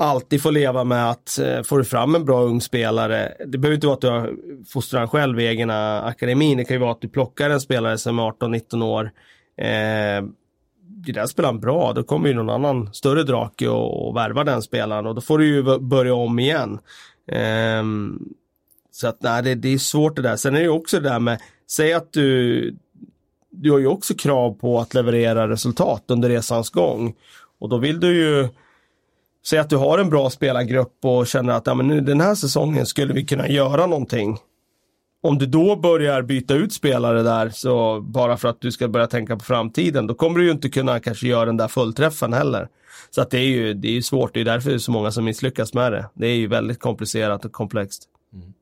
alltid får leva med att eh, får du fram en bra ung spelare, det behöver inte vara att du har fostrar själv i egna akademin, det kan ju vara att du plockar en spelare som är 18-19 år. Eh, det där spelaren bra, då kommer ju någon annan större drake och, och värva den spelaren och då får du ju börja om igen. Eh, så att nej, det, det, är svårt det där. Sen är det ju också det där med, säg att du, du har ju också krav på att leverera resultat under resans gång. Och då vill du ju Säg att du har en bra spelargrupp och känner att ja, men nu, den här säsongen skulle vi kunna göra någonting. Om du då börjar byta ut spelare där, så bara för att du ska börja tänka på framtiden, då kommer du ju inte kunna kanske göra den där fullträffen heller. Så att det är ju det är svårt, det är därför det är så många som misslyckas med det. Det är ju väldigt komplicerat och komplext. Mm.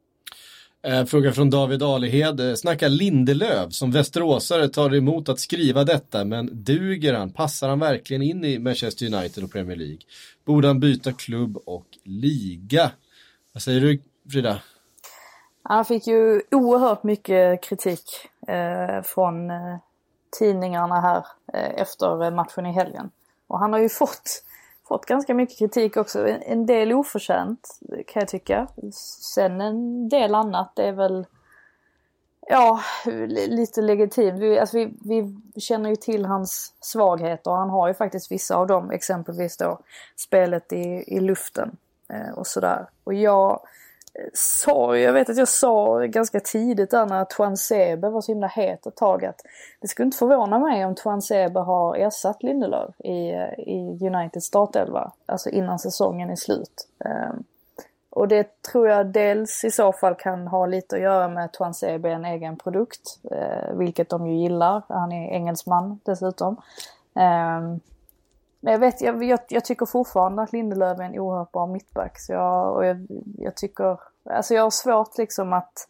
Eh, fråga från David Alehed. Eh, snacka Lindelöf som västeråsare tar emot att skriva detta men duger han? Passar han verkligen in i Manchester United och Premier League? Borde han byta klubb och liga? Vad säger du Frida? Han fick ju oerhört mycket kritik eh, från eh, tidningarna här eh, efter eh, matchen i helgen. Och han har ju fått fått ganska mycket kritik också. En del oförtjänt kan jag tycka. Sen en del annat det är väl Ja, lite legitimt. Vi, alltså vi, vi känner ju till hans svagheter han har ju faktiskt vissa av dem. Exempelvis då spelet i, i luften eh, och sådär. Och jag eh, sa, jag vet att jag sa ganska tidigt där när Tuan Sebe var så himla het ett tag att det skulle inte förvåna mig om Tuan Sebe har ersatt Lindelöf i, eh, i United startelva, alltså innan säsongen är slut. Eh, och det tror jag dels i så fall kan ha lite att göra med att Tuan Sebe är en egen produkt, eh, vilket de ju gillar. Han är engelsman dessutom. Eh, men jag, vet, jag, jag, jag, tycker fortfarande att Lindelöf är en oerhört bra mittback. Så jag, och jag, jag tycker, alltså jag har svårt liksom att,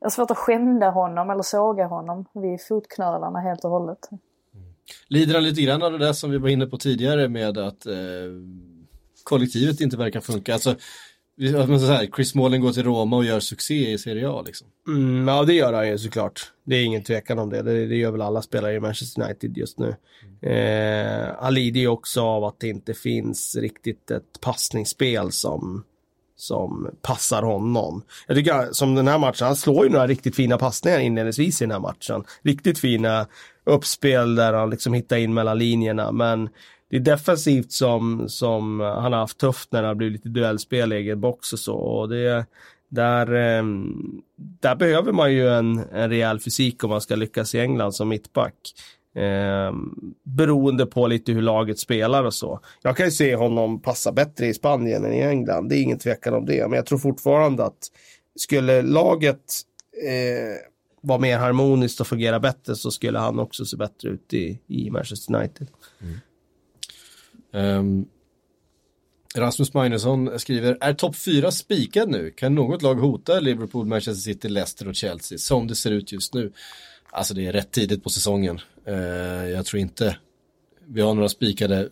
jag har svårt att skända honom eller såga honom vid fotknölarna helt och hållet. Mm. Lider han lite grann av det där som vi var inne på tidigare med att eh, kollektivet inte verkar funka. Alltså, så här, Chris Smalling går till Roma och gör succé i Serie A liksom. Mm, ja, det gör han ju såklart. Det är ingen tvekan om det. Det, det gör väl alla spelare i Manchester United just nu. Eh, han lider ju också av att det inte finns riktigt ett passningsspel som, som passar honom. Jag tycker som den här matchen, han slår ju några riktigt fina passningar inledningsvis i den här matchen. Riktigt fina uppspel där han liksom hittar in mellan linjerna, men det är defensivt som, som han har haft tufft när det har blivit lite duellspel i egen box och så. Och det, där, ehm, där behöver man ju en, en rejäl fysik om man ska lyckas i England som mittback. Eh, beroende på lite hur laget spelar och så. Jag kan ju se honom passa bättre i Spanien än i England. Det är ingen tvekan om det. Men jag tror fortfarande att skulle laget eh, vara mer harmoniskt och fungera bättre så skulle han också se bättre ut i, i Manchester United. Mm. Um, Rasmus Magnusson skriver, är topp 4 spikad nu? Kan något lag hota Liverpool, Manchester City, Leicester och Chelsea som det ser ut just nu? Alltså det är rätt tidigt på säsongen. Uh, jag tror inte vi har några spikade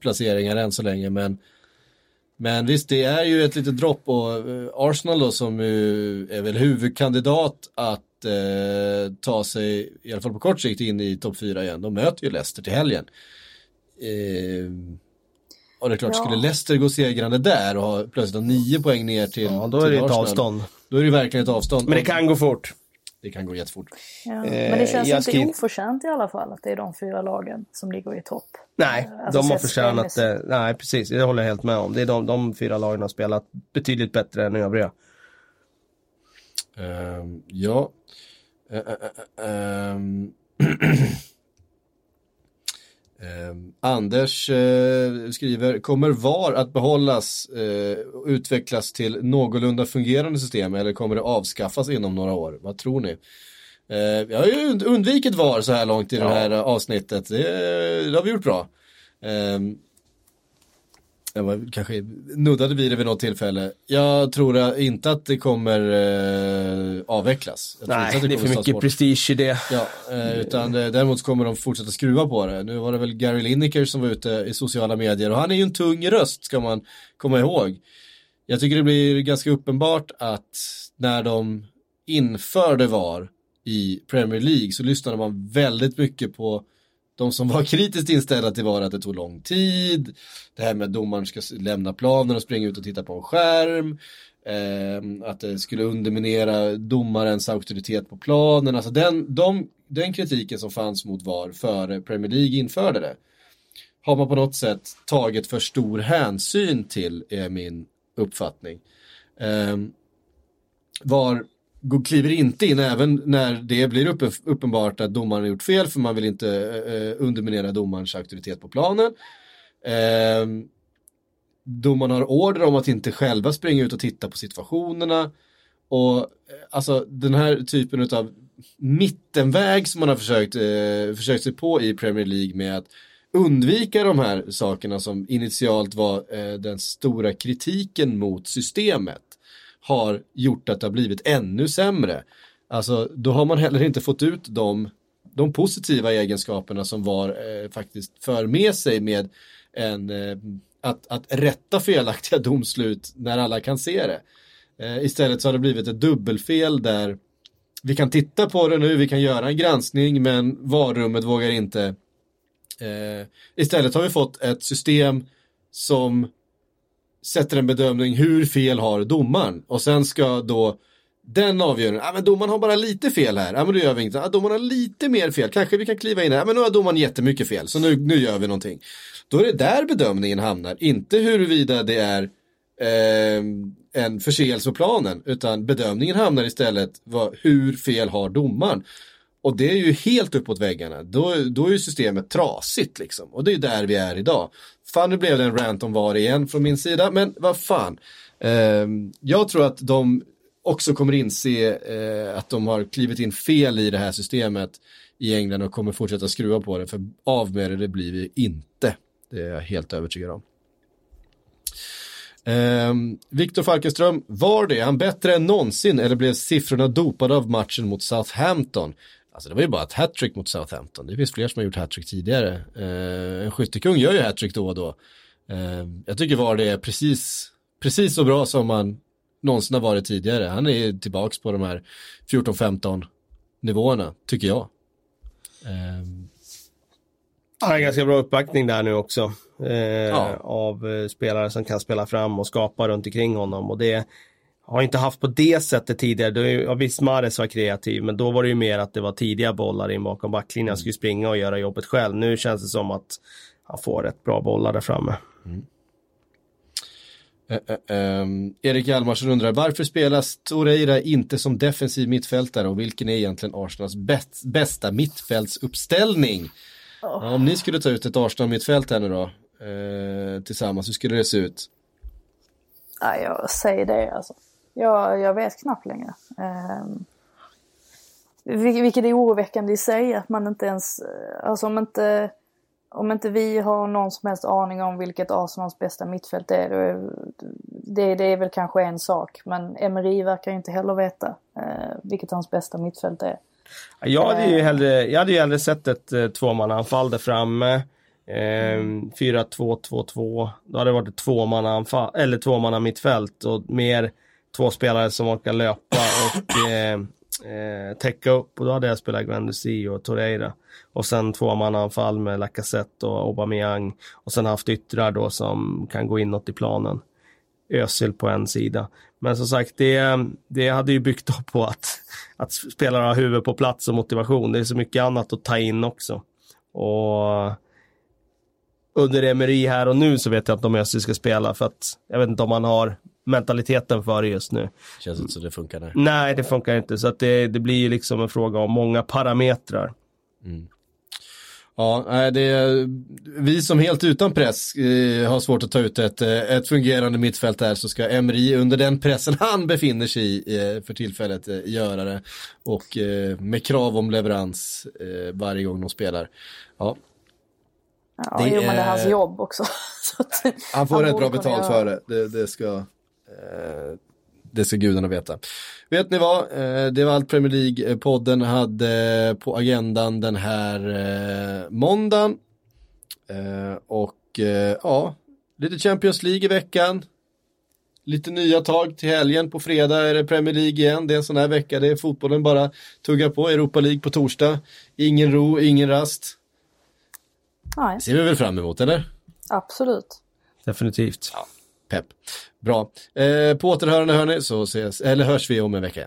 placeringar än så länge, men men visst, det är ju ett litet dropp och eh, Arsenal då som ju är väl huvudkandidat att eh, ta sig, i alla fall på kort sikt, in i topp 4 igen. De möter ju Leicester till helgen. Eh, och det är klart, ja. skulle Leicester gå segrande där och ha plötsligt nio poäng ner till Ja, då är det ett avstånd. Då är det verkligen ett avstånd. Men det kan gå fort. Det kan gå jättefort. Ja. Men det känns inte skrev... oförtjänt i alla fall att det är de fyra lagen som ligger i topp. Nej, alltså, de har förtjänat det. Nej, precis. Det håller jag helt med om. Det är de, de fyra lagen har spelat betydligt bättre än övriga. Um, ja. Uh, uh, uh, um. Eh, Anders eh, skriver, kommer VAR att behållas och eh, utvecklas till någorlunda fungerande system eller kommer det avskaffas inom några år? Vad tror ni? Eh, vi har ju undvikit VAR så här långt i ja. det här avsnittet, det, det har vi gjort bra. Jag var, kanske nuddade vid det vid något tillfälle. Jag tror inte att det kommer eh, avvecklas. Nej, det, det, är för mycket bort. prestige i det. Ja, eh, utan eh, däremot kommer de fortsätta skruva på det. Nu var det väl Gary Lineker som var ute i sociala medier och han är ju en tung röst ska man komma ihåg. Jag tycker det blir ganska uppenbart att när de införde VAR i Premier League så lyssnade man väldigt mycket på de som var kritiskt inställda till var att det tog lång tid, det här med att domaren ska lämna planen och springa ut och titta på en skärm, eh, att det skulle underminera domarens auktoritet på planen, alltså den, de, den kritiken som fanns mot VAR före Premier League införde det har man på något sätt tagit för stor hänsyn till, är min uppfattning. Eh, VAR kliver inte in även när det blir uppenbart att domaren har gjort fel för man vill inte eh, eh underminera domarens auktoritet på planen. Eh, domaren har order om att inte själva springa ut och titta på situationerna. Och eh, alltså den här typen av mittenväg som man har försökt, eh, försökt sig på i Premier League med att undvika de här sakerna som initialt var eh, den stora kritiken mot systemet har gjort att det har blivit ännu sämre. Alltså då har man heller inte fått ut de, de positiva egenskaperna som var eh, faktiskt för med sig med en, eh, att, att rätta felaktiga domslut när alla kan se det. Eh, istället så har det blivit ett dubbelfel där vi kan titta på det nu, vi kan göra en granskning men varummet vågar inte. Eh, istället har vi fått ett system som sätter en bedömning, hur fel har domaren? Och sen ska då den avgöra, ah, men domaren har bara lite fel här, ah, men då gör vi inget, ah, domaren har lite mer fel, kanske vi kan kliva in här, ah, men nu har domaren jättemycket fel, så nu, nu gör vi någonting. Då är det där bedömningen hamnar, inte huruvida det är eh, en förseelse på planen, utan bedömningen hamnar istället, vad, hur fel har domaren? Och det är ju helt uppåt väggarna. Då, då är ju systemet trasigt liksom. Och det är där vi är idag. Fan, nu blev det en rant om VAR igen från min sida, men vad fan. Eh, jag tror att de också kommer inse eh, att de har klivit in fel i det här systemet i England och kommer fortsätta skruva på det, för av med det, det blir vi inte. Det är jag helt övertygad om. Eh, Viktor Falkenström, var det han bättre än någonsin eller blev siffrorna dopade av matchen mot Southampton? Alltså det var ju bara ett hattrick mot Southampton. Det finns fler som har gjort hattrick tidigare. Eh, en skyttekung gör ju hattrick då och då. Eh, jag tycker VAR det är precis, precis så bra som man någonsin har varit tidigare. Han är tillbaks på de här 14-15 nivåerna, tycker jag. Um... Han har ganska bra uppbackning där nu också. Eh, ja. Av eh, spelare som kan spela fram och skapa runt omkring honom. Och det har inte haft på det sättet tidigare. Då, ja, visst, Mares var kreativ, men då var det ju mer att det var tidiga bollar in bakom backlinjen. Han skulle springa och göra jobbet själv. Nu känns det som att han får rätt bra bollar där framme. Mm. Uh, uh, um, Erik Hjalmarsson undrar varför spelas Toreira inte som defensiv mittfältare och vilken är egentligen Arsenals bäst, bästa mittfältsuppställning? Oh. Ja, om ni skulle ta ut ett Arsenal-mittfält här nu då, uh, tillsammans, hur skulle det se ut? Ja, jag säger det alltså. Jag, jag vet knappt längre. Um, vilket är oroväckande i sig, att man inte ens, alltså om inte om inte vi har någon som helst aning om vilket Arsenals bästa mittfält är, är det, det är väl kanske en sak. Men Emery verkar inte heller veta eh, vilket hans bästa mittfält är. Jag hade ju eh. hellre, jag hade ju hellre sett ett eh, tvåmannaanfall där framme. Eh, 4-2-2-2. Då hade det varit ett tvåmannaanfall, eller tvåmanna mittfält och mer två spelare som orkar löpa och eh, eh, täcka upp och då hade jag spelat Guendouzi och Torreira. Och sen tvåmannaanfall med Lacazette och Aubameyang. Och sen haft yttrar då som kan gå inåt i planen. Özil på en sida. Men som sagt, det, det hade ju byggt upp på att, att spelare har huvudet på plats och motivation. Det är så mycket annat att ta in också. Och under Emery här och nu så vet jag inte om Özil ska spela för att jag vet inte om han har mentaliteten för det just nu. Känns inte så det funkar där. Nej, det funkar inte. Så att det, det blir liksom en fråga om många parametrar. Mm. Ja, det är, vi som helt utan press eh, har svårt att ta ut ett, eh, ett fungerande mittfält här så ska Emri under den pressen han befinner sig i eh, för tillfället eh, göra det. Och med krav om leverans varje gång de spelar. Ja, Ja, det jo, är... men det är hans jobb också. han får han rätt bra betalt för det. Det, det ska det ska gudarna veta. Vet ni vad? Eh, det var allt Premier League-podden hade på agendan den här eh, måndagen. Och ja, lite Champions League i veckan. Lite nya tag till helgen. På fredag är det Premier League igen. Det är en sån här vecka. Det är fotbollen bara tuggar på. Europa League på torsdag. Ingen ro, ingen rast. Nej. ser vi väl fram emot, eller? Absolut. Definitivt. Ja, pepp. Bra. Eh, på återhörande hörni så ses, eller hörs vi om en vecka.